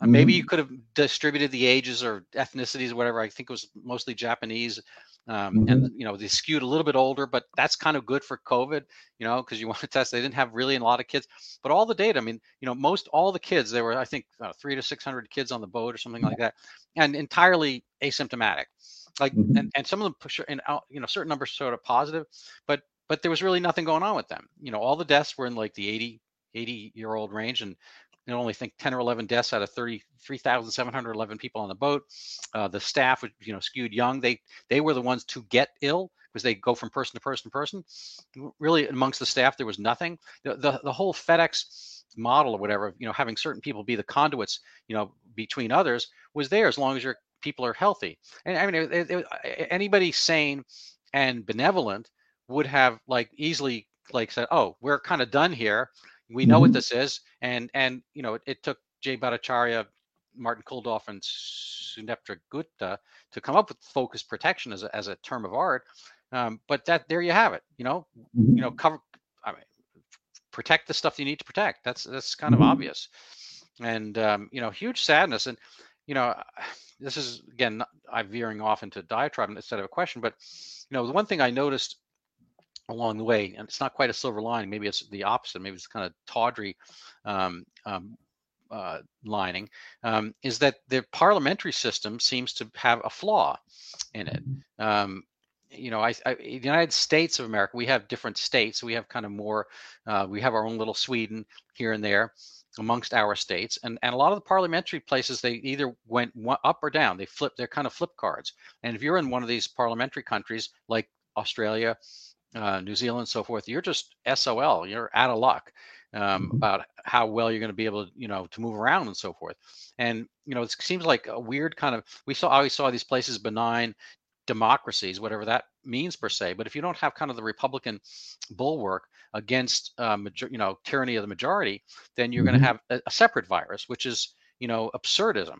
Uh, maybe you mm-hmm. could have distributed the ages or ethnicities or whatever. I think it was mostly Japanese um, mm-hmm. and you know they skewed a little bit older but that's kind of good for covid you know because you want to test they didn't have really a lot of kids but all the data i mean you know most all the kids there were i think uh, three to 600 kids on the boat or something like that and entirely asymptomatic like mm-hmm. and, and some of them push and out you know certain numbers sort of positive but but there was really nothing going on with them you know all the deaths were in like the 80 80 year old range, and you know, only think 10 or 11 deaths out of 33,711 people on the boat. Uh, the staff, you know, skewed young. They they were the ones to get ill because they go from person to person to person. Really, amongst the staff, there was nothing. The, the, the whole FedEx model or whatever, you know, having certain people be the conduits, you know, between others was there as long as your people are healthy. And I mean, it, it, anybody sane and benevolent would have like easily like said, "Oh, we're kind of done here. We know mm-hmm. what this is." And and you know, it, it took Jay Bhattacharya, Martin Kulldorff, and Sunetra Gupta to come up with focus protection as a, as a term of art. Um, but that there you have it. You know, mm-hmm. you know, cover. I mean, protect the stuff you need to protect. That's that's kind mm-hmm. of obvious, and um, you know, huge sadness. And you know, this is again, I'm veering off into diatribe instead of a question. But you know, the one thing I noticed along the way, and it's not quite a silver lining. Maybe it's the opposite. Maybe it's kind of tawdry um, um, uh, lining. Um, is that the parliamentary system seems to have a flaw in it. Mm-hmm. Um, you know, I, I, the United States of America, we have different states. We have kind of more. Uh, we have our own little Sweden here and there amongst our states, and and a lot of the parliamentary places they either went up or down. They flip. They're kind of flip cards. And if you're in one of these parliamentary countries like Australia, uh, New Zealand, so forth, you're just SOL. You're out of luck um, mm-hmm. about how well you're going to be able to, you know, to move around and so forth. And you know, it seems like a weird kind of. We saw always saw these places benign democracies, whatever that means per se. But if you don't have kind of the Republican bulwark against, uh, major, you know, tyranny of the majority, then you're mm-hmm. going to have a, a, separate virus, which is, you know, absurdism.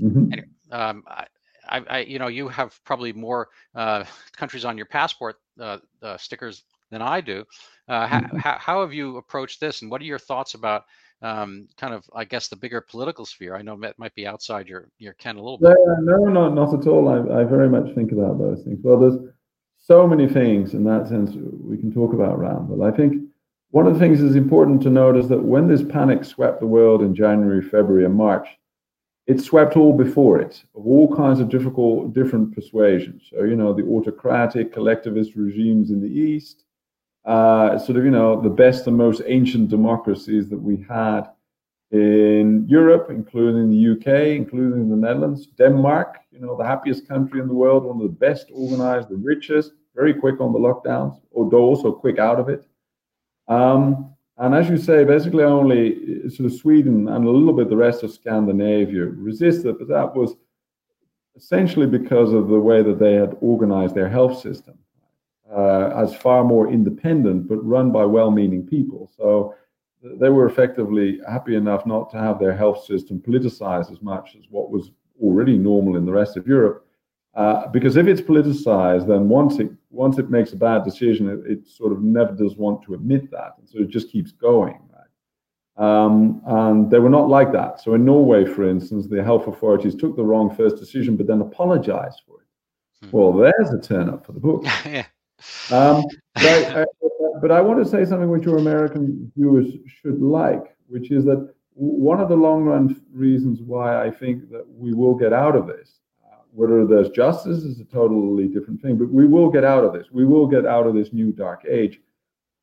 Mm-hmm. Anyway, um, I, I, I, you know, you have probably more uh, countries on your passport uh, uh, stickers than I do. Uh, mm-hmm. how, how have you approached this, and what are your thoughts about um, kind of, I guess, the bigger political sphere? I know that might be outside your your ken a little bit. No, no, not at all. I, I very much think about those things. Well, there's so many things in that sense we can talk about around, but I think one of the things that's important to note is that when this panic swept the world in January, February, and March, it swept all before it of all kinds of difficult, different persuasions. So, you know, the autocratic, collectivist regimes in the East, uh, sort of, you know, the best and most ancient democracies that we had in Europe, including the UK, including the Netherlands, Denmark, you know, the happiest country in the world, one of the best organized, the richest, very quick on the lockdowns, although also quick out of it. Um, and as you say, basically only uh, sort of Sweden and a little bit the rest of Scandinavia resisted, but that was essentially because of the way that they had organized their health system uh, as far more independent, but run by well-meaning people. So they were effectively happy enough not to have their health system politicized as much as what was already normal in the rest of Europe. Uh, because if it's politicized, then once it once it makes a bad decision, it, it, sort of never does want to admit that, and so it just keeps going. Right? Um, and they were not like that. So in Norway, for instance, the health authorities took the wrong first decision, but then apologized for it. Hmm. Well, there's a turn up for the book. yeah. Um, but, I, I, but I want to say something which your American viewers should like, which is that one of the long run reasons why I think that we will get out of this whether there's justice is a totally different thing, but we will get out of this. We will get out of this new dark age.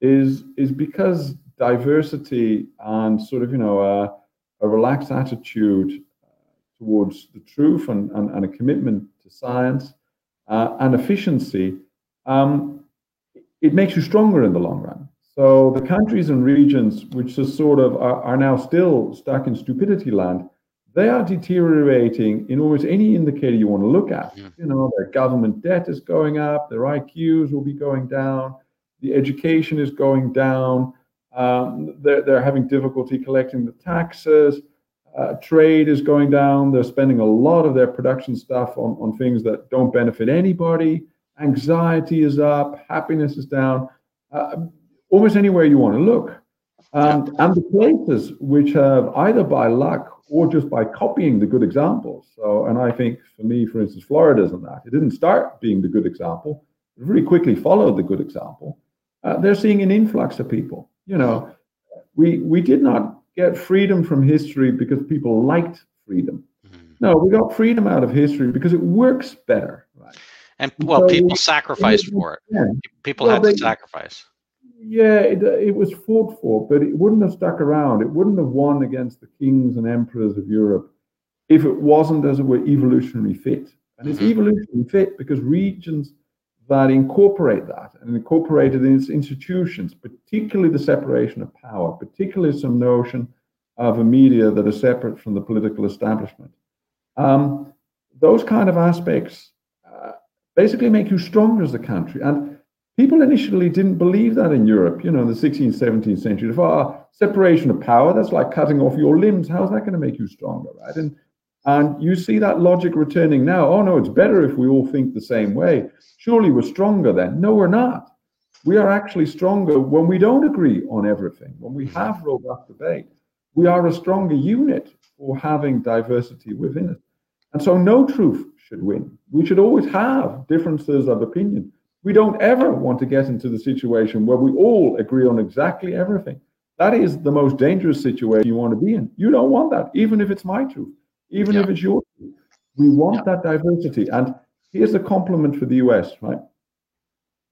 Is is because diversity and sort of you know a, a relaxed attitude towards the truth and, and, and a commitment to science uh, and efficiency, um, it makes you stronger in the long run. So the countries and regions which are sort of are, are now still stuck in stupidity land they are deteriorating in almost any indicator you want to look at. Yeah. You know, their government debt is going up, their IQs will be going down, the education is going down, um, they're, they're having difficulty collecting the taxes, uh, trade is going down, they're spending a lot of their production stuff on, on things that don't benefit anybody, anxiety is up, happiness is down, uh, almost anywhere you want to look. Um, and the places which have either by luck or just by copying the good examples. So, and I think for me, for instance, Florida isn't that. It didn't start being the good example. It very quickly followed the good example. Uh, they're seeing an influx of people. You know, we we did not get freedom from history because people liked freedom. Mm-hmm. No, we got freedom out of history because it works better. Right? And well, so people sacrificed for it. Yeah. People well, had they, to sacrifice Yeah, it, it was fought for, but it wouldn't have stuck around. It wouldn't have won against the kings and emperors of Europe if it wasn't, as it were, evolutionary fit. And it's mm-hmm. evolutionary fit because regions that incorporate that and incorporate it in its institutions, particularly the separation of power, particularly some notion of a media that are separate from the political establishment. Um, those kind of aspects uh, basically make you stronger as a country. And people initially didn't believe that in Europe, you know, in the 16th, 17th century. If, oh, ah, separation of power, that's like cutting off your limbs. How's that going to make you stronger, right? And and you see that logic returning now. Oh, no, it's better if we all think the same way. Surely we're stronger then. No, we're not. We are actually stronger when we don't agree on everything, when we have robust debate. We are a stronger unit for having diversity within it. And so no truth should win. We should always have differences of opinion. We don't ever want to get into the situation where we all agree on exactly everything. That is the most dangerous situation you want to be in. You don't want that, even if it's my truth even if it's your truth. We want that diversity. And here's a compliment for the US, right?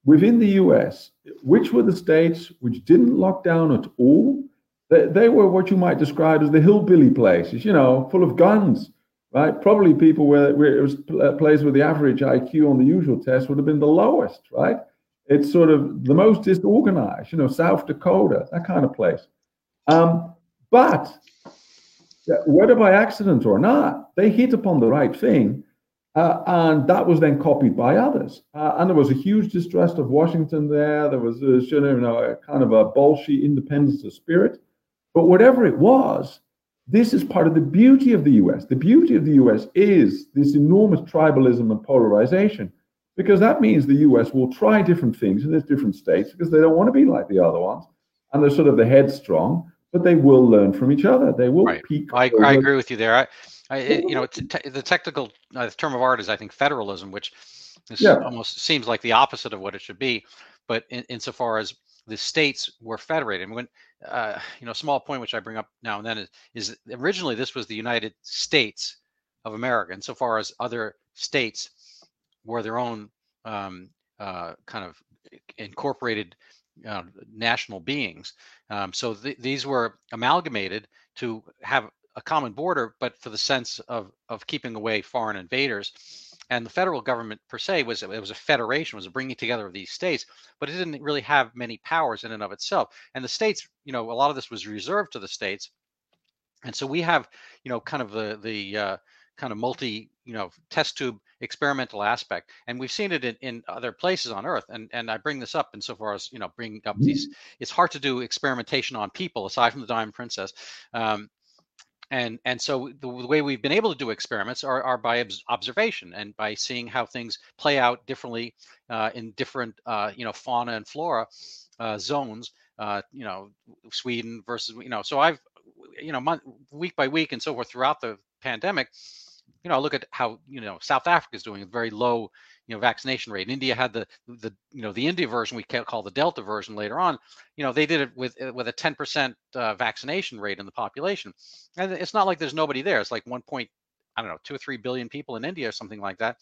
Within the US, which were the states which didn't lock down at all? They, they were what you might describe as the hillbilly places, you know, full of guns, right? Probably people where, where it was a place where the average IQ on the usual test would have been the lowest, right? It's sort of the most disorganized, you know, South Dakota, that kind of place. Um, but whether by accident or not, they hit upon the right thing. Uh, and that was then copied by others. Uh, and there was a huge distrust of Washington there. There was a, you know, a kind of a Bolshevik independence of spirit. But whatever it was, this is part of the beauty of the US. The beauty of the US is this enormous tribalism and polarization, because that means the US will try different things in its different states because they don't want to be like the other ones. And they're sort of the headstrong but they will learn from each other. They will right. peak. I, I, agree with you there. I, I you know, te- the technical uh, term of art is, I think, federalism, which yeah. almost seems like the opposite of what it should be. But in, insofar as the states were federated, and when uh, you know, small point which I bring up now and then is, is originally this was the United States of America, insofar as other states were their own um, uh, kind of incorporated uh, national beings. Um, so th- these were amalgamated to have a common border, but for the sense of of keeping away foreign invaders. And the federal government per se was it was a federation, was a bringing together of these states, but it didn't really have many powers in and of itself. And the states, you know, a lot of this was reserved to the states. And so we have, you know, kind of the the uh, kind of multi, you know, test tube experimental aspect. And we've seen it in, in other places on Earth. And and I bring this up insofar as, you know, bringing up these, it's hard to do experimentation on people aside from the Diamond Princess. Um, and and so the, the, way we've been able to do experiments are, are by observation and by seeing how things play out differently uh, in different uh, you know fauna and flora uh, zones uh, you know sweden versus you know so i've you know month, week by week and so forth throughout the pandemic you know, look at how you know South Africa is doing very low, you know, vaccination rate. India had the the you know the India version we call the Delta version later on. You know, they did it with with a 10% uh, vaccination rate in the population, and it's not like there's nobody there. It's like one point, I don't know, two or three billion people in India or something like that,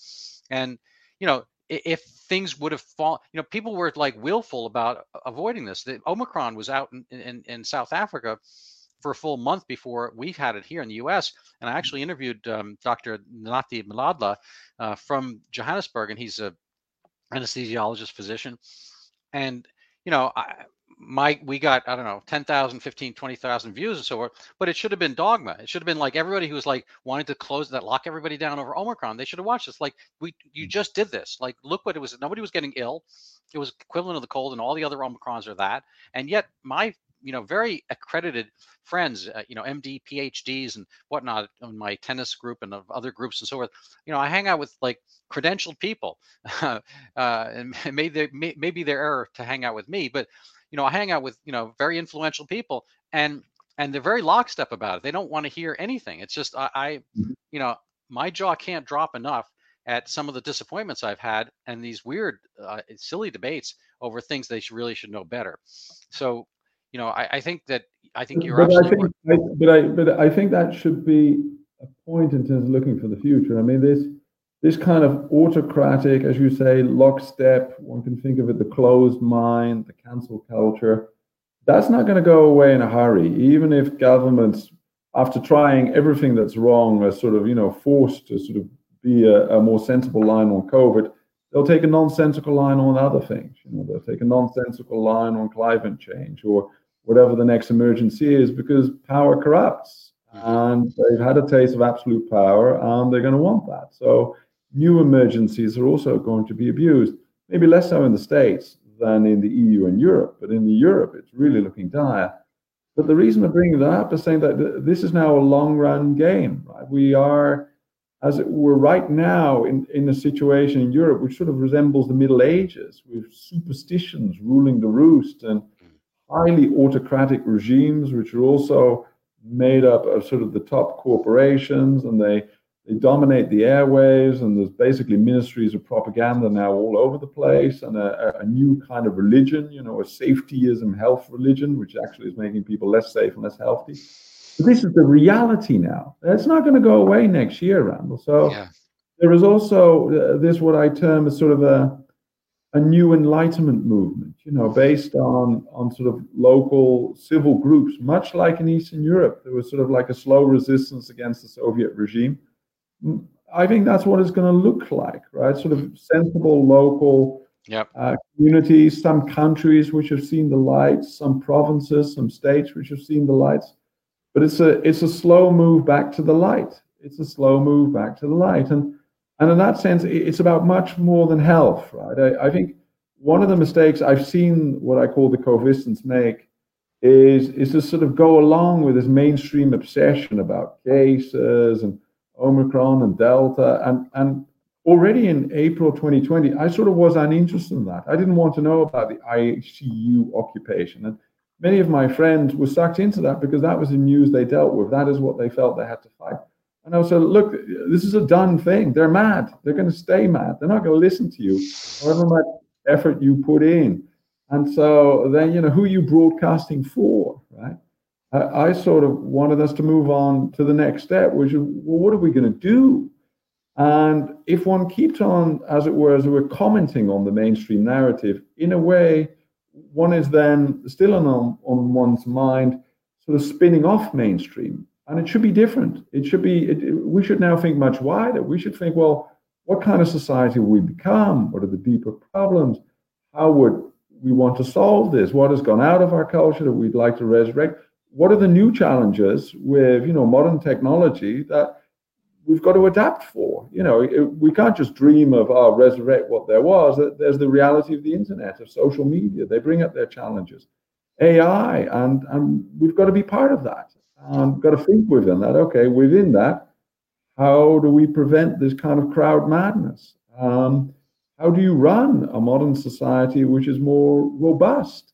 and you know. If things would have fallen, you know, people were like willful about avoiding this. The Omicron was out in, in, in South Africa for a full month before we've had it here in the U.S. And I actually interviewed um, Dr. Nathi Mdladla uh, from Johannesburg, and he's a anesthesiologist physician. And you know, I, my we got I don't know 10,000, 15, 20,000 views and so forth, but it should have been dogma. It should have been like everybody who was like wanting to close that, lock everybody down over Omicron. They should have watched this. Like we, you mm. just did this. Like look what it was. Nobody was getting ill. It was equivalent of the cold, and all the other Omicrons are that. And yet my you know very accredited friends uh, you know md phds and whatnot on my tennis group and of other groups and so forth you know i hang out with like credentialed people uh, and maybe may, maybe their error to hang out with me but you know i hang out with you know very influential people and and they're very lockstep about it they don't want to hear anything it's just i, I mm-hmm. you know my jaw can't drop enough at some of the disappointments I've had and these weird, uh, silly debates over things they should, really should know better. So you know, I, I think that I think you're but I think, I, but I but I think that should be a point in terms of looking for the future. I mean, this this kind of autocratic, as you say, lockstep, one can think of it, the closed mind, the cancel culture, that's not going to go away in a hurry, even if governments, after trying everything that's wrong, are sort of, you know, forced to sort of be a, a more sensible line on COVID. They'll take a nonsensical line on other things. You know, they'll take a nonsensical line on climate change or whatever the next emergency is, because power corrupts, and they've had a taste of absolute power, and they're going to want that. So new emergencies are also going to be abused. Maybe less so in the states than in the EU and Europe, but in the Europe, it's really looking dire. But the reason I'm bringing that up is saying that this is now a long run game. Right? We are, as it were, right now in, in a situation in Europe which sort of resembles the Middle Ages, with superstitions ruling the roost and highly autocratic regimes, which are also made up of sort of the top corporations and they they dominate the airwaves, and there's basically ministries of propaganda now all over the place, and a, a, new kind of religion, you know, a safetyism health religion, which actually is making people less safe and less healthy. But this is the reality now. It's not going to go away next year, Randall. So yeah. there is also uh, this what I term as sort of a a new enlightenment movement, you know, based on on sort of local civil groups, much like in Eastern Europe. There was sort of like a slow resistance against the Soviet regime I think that's what it's going to look like, right? Sort of sensible local yep. uh, communities, some countries which have seen the lights, some provinces, some states which have seen the lights. But it's a it's a slow move back to the light. It's a slow move back to the light, and and in that sense, it's about much more than health, right? I, I think one of the mistakes I've seen what I call the coexistence make is is to sort of go along with this mainstream obsession about cases and Omicron and Delta. And, and already in April 2020, I sort of was uninterested in that. I didn't want to know about the ICU occupation. And many of my friends were sucked into that because that was the news they dealt with. That is what they felt they had to fight. And I said, look, this is a done thing. They're mad. They're going to stay mad. They're not going to listen to you, however much effort you put in. And so then, you know, who are you broadcasting for, right? I, I sort of wanted us to move on to the next step, which is, well, what are we going to do? And if one keeps on, as it were, as we're commenting on the mainstream narrative, in a way, one is then still on, on one's mind, sort of spinning off mainstream. And it should be different. It should be, it, we should now think much wider. We should think, well, what kind of society will we become? What are the deeper problems? How would we want to solve this? What has gone out of our culture that we'd like to resurrect? what are the new challenges with you know modern technology that we've got to adapt for you know it, we can't just dream of oh, resurrect what there was there's the reality of the internet of social media they bring up their challenges ai and and we've got to be part of that and we've got to think within that okay within that how do we prevent this kind of crowd madness um, how do you run a modern society which is more robust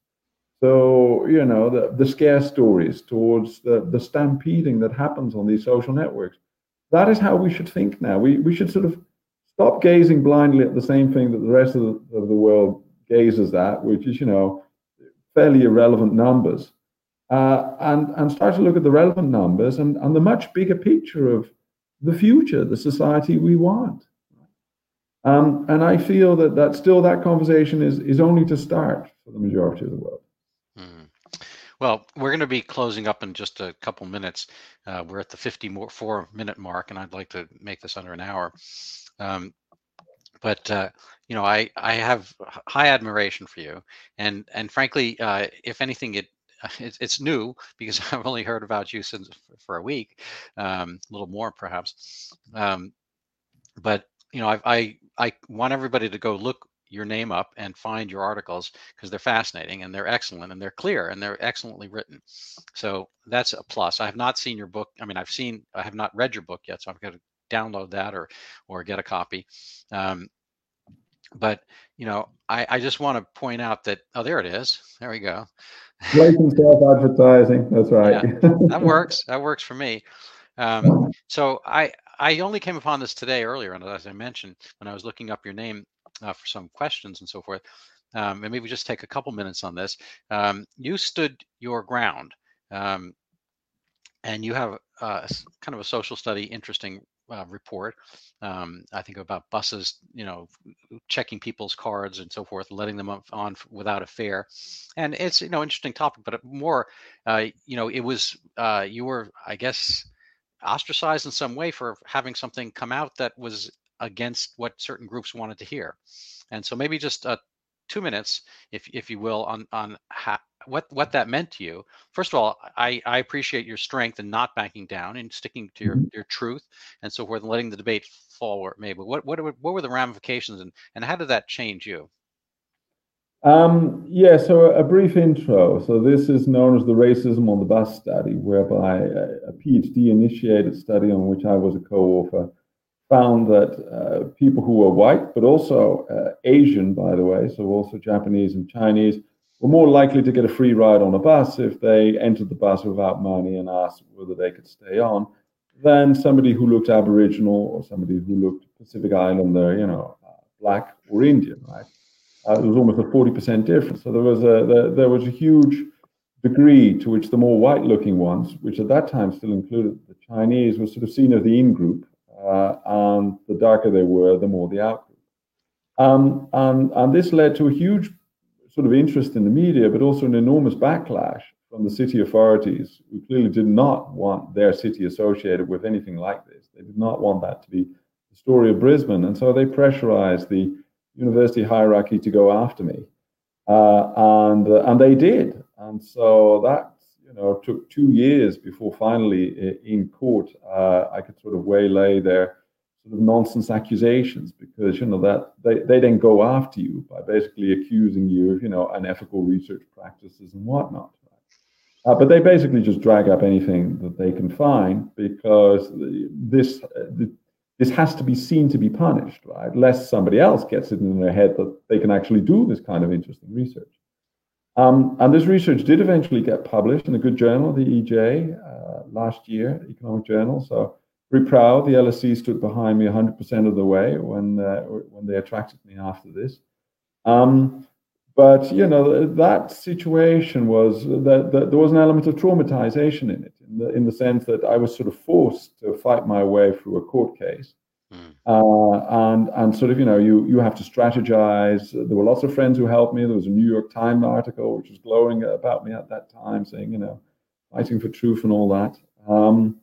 so, you know, the, the scare stories towards the, the stampeding that happens on these social networks. That is how we should think now. We, we should sort of stop gazing blindly at the same thing that the rest of the, of the world gazes at, which is, you know, fairly irrelevant numbers, uh, and, and start to look at the relevant numbers and, and the much bigger picture of the future, the society we want. Um, and I feel that, that still that conversation is, is only to start for the majority of the world. Well, we're going to be closing up in just a couple minutes. Uh, we're at the 54 minute mark, and I'd like to make this under an hour. Um, but uh, you know, I I have high admiration for you, and and frankly, uh, if anything, it it's, it's new because I've only heard about you since for a week, um, a little more perhaps. Um, but you know, I, I I want everybody to go look your name up and find your articles because they're fascinating and they're excellent and they're clear and they're excellently written. So that's a plus. I have not seen your book. I mean, I've seen, I have not read your book yet, so I've got to download that or or get a copy. Um, but you know, I, I just want to point out that oh, there it is. There we go. Blatant self-advertising. That's right. Yeah, that works. That works for me. Um, so I I only came upon this today earlier, and as I mentioned when I was looking up your name, uh, for some questions and so forth. Um, and maybe just take a couple minutes on this. Um, you stood your ground, um, and you have uh, kind of a social study interesting uh, report. Um, I think about buses, you know, checking people's cards and so forth, letting them on without a fare. And it's you know interesting topic, but more, uh, you know, it was uh, you were I guess ostracized in some way for having something come out that was against what certain groups wanted to hear. And so maybe just uh, two minutes, if if you will, on on how, what what that meant to you. First of all, I, I appreciate your strength and not backing down and sticking to your, mm-hmm. your truth and so forth, and letting the debate fall where it may. But what what what were the ramifications and and how did that change you? Um, yeah, so a brief intro. So this is known as the Racism on the Bus study, whereby a, a PhD initiated study on which I was a co-author found that uh, people who were white, but also uh, Asian, by the way, so also Japanese and Chinese, were more likely to get a free ride on a bus if they entered the bus without money and asked whether they could stay on than somebody who looked Aboriginal or somebody who looked Pacific Islander, you know, uh, black or Indian, right? Uh, there was almost a 40% difference. So there was a there, there was a huge degree to which the more white-looking ones, which at that time still included the Chinese, were sort of seen as the in group, uh, and the darker they were, the more the out group. Um, and, and this led to a huge sort of interest in the media, but also an enormous backlash from the city authorities who clearly did not want their city associated with anything like this. They did not want that to be the story of Brisbane. And so they pressurized the university hierarchy to go after me. Uh, and, uh, and they did. And so that you know took two years before finally in court uh, I could sort of waylay their sort of nonsense accusations because you know that they, they then go after you by basically accusing you of you know unethical research practices and whatnot uh, but they basically just drag up anything that they can find because this uh, this has to be seen to be punished right? Lest somebody else gets it in their head that they can actually do this kind of interesting research. Um, and this research did eventually get published in a good journal the ej uh, last year economic journal. So very proud. The LSE stood behind me 100% of the way when uh, when they attracted me after this. Um, but you know that situation was that, that, there was an element of traumatization in it, in the, in the sense that I was sort of forced to fight my way through a court case. Mm. Uh, and and sort of you know you you have to strategize. There were lots of friends who helped me. There was a New York Times article which was glowing about me at that time, saying you know fighting for truth and all that. Um,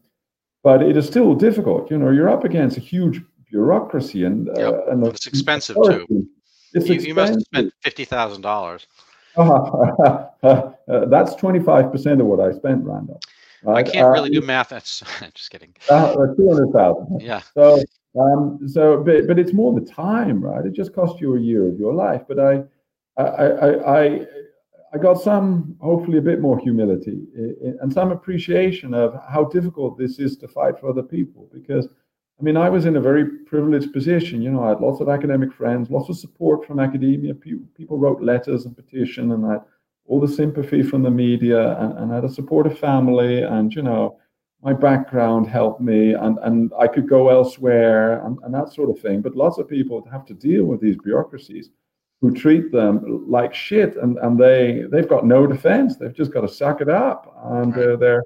but it is still difficult. You know, you're up against a huge bureaucracy, and uh, and it's expensive too. It's you, expensive. you must have spent fifty thousand dollars. Uh, that's twenty five percent of what I spent, Randall. Right? I can't really uh, do math. That's I'm just kidding. Uh, Two hundred thousand. Yeah. So, um, so, but but it's more the time, right? It just costs you a year of your life. But I, I, I, I I got some, hopefully, a bit more humility and some appreciation of how difficult this is to fight for other people. Because, I mean, I was in a very privileged position. You know, I had lots of academic friends, lots of support from academia. People wrote letters and petition, and I had all the sympathy from the media, and, and I had a supportive family. And, you know, my background helped me, and, and I could go elsewhere, and, and that sort of thing. But lots of people have to deal with these bureaucracies who treat them like shit, and, and they they've got no defense. They've just got to suck it up, and uh, they're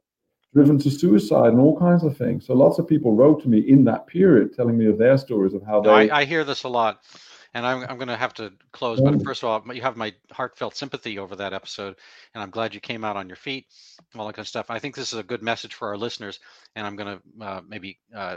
driven to suicide and all kinds of things. So lots of people wrote to me in that period, telling me of their stories of how they. I, I hear this a lot, and I'm I'm going to have to close. But first of all, you have my heartfelt sympathy over that episode, and I'm glad you came out on your feet, all that kind of stuff. I think this is a good message for our listeners, and I'm going to uh, maybe uh,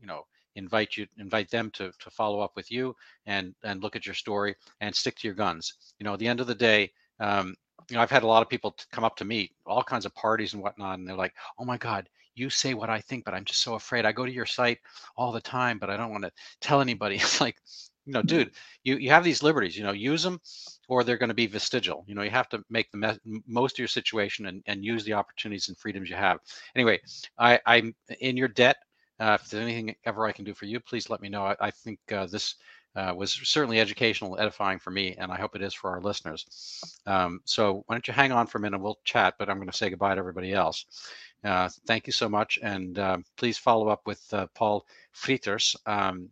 you know invite you invite them to to follow up with you and and look at your story and stick to your guns. You know at the end of the day um, you know i've had a lot of people come up to me all kinds of parties and whatnot and they're like oh my god you say what i think but i'm just so afraid. I go to your site all the time but i don't want to tell anybody. It's like you know dude you you have these liberties you know use them or they're going to be vestigial. You know you have to make the me- most of your situation and, and use the opportunities and freedoms you have. Anyway i i'm in your debt uh, if there's anything ever I can do for you, please let me know. I, I think uh, this uh, was certainly educational, edifying for me, and I hope it is for our listeners. Um, so why don't you hang on for a minute? We'll chat, but I'm going to say goodbye to everybody else. Uh, thank you so much, and uh, please follow up with uh, Paul Frijters um,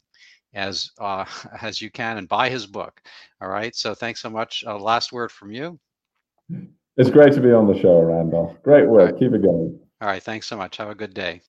as as you can, and buy his book. All right. So thanks so much. last word from you. It's great to be on the show, Randall. Great work. Right. Keep it going. All right. Thanks so much. Have a good day.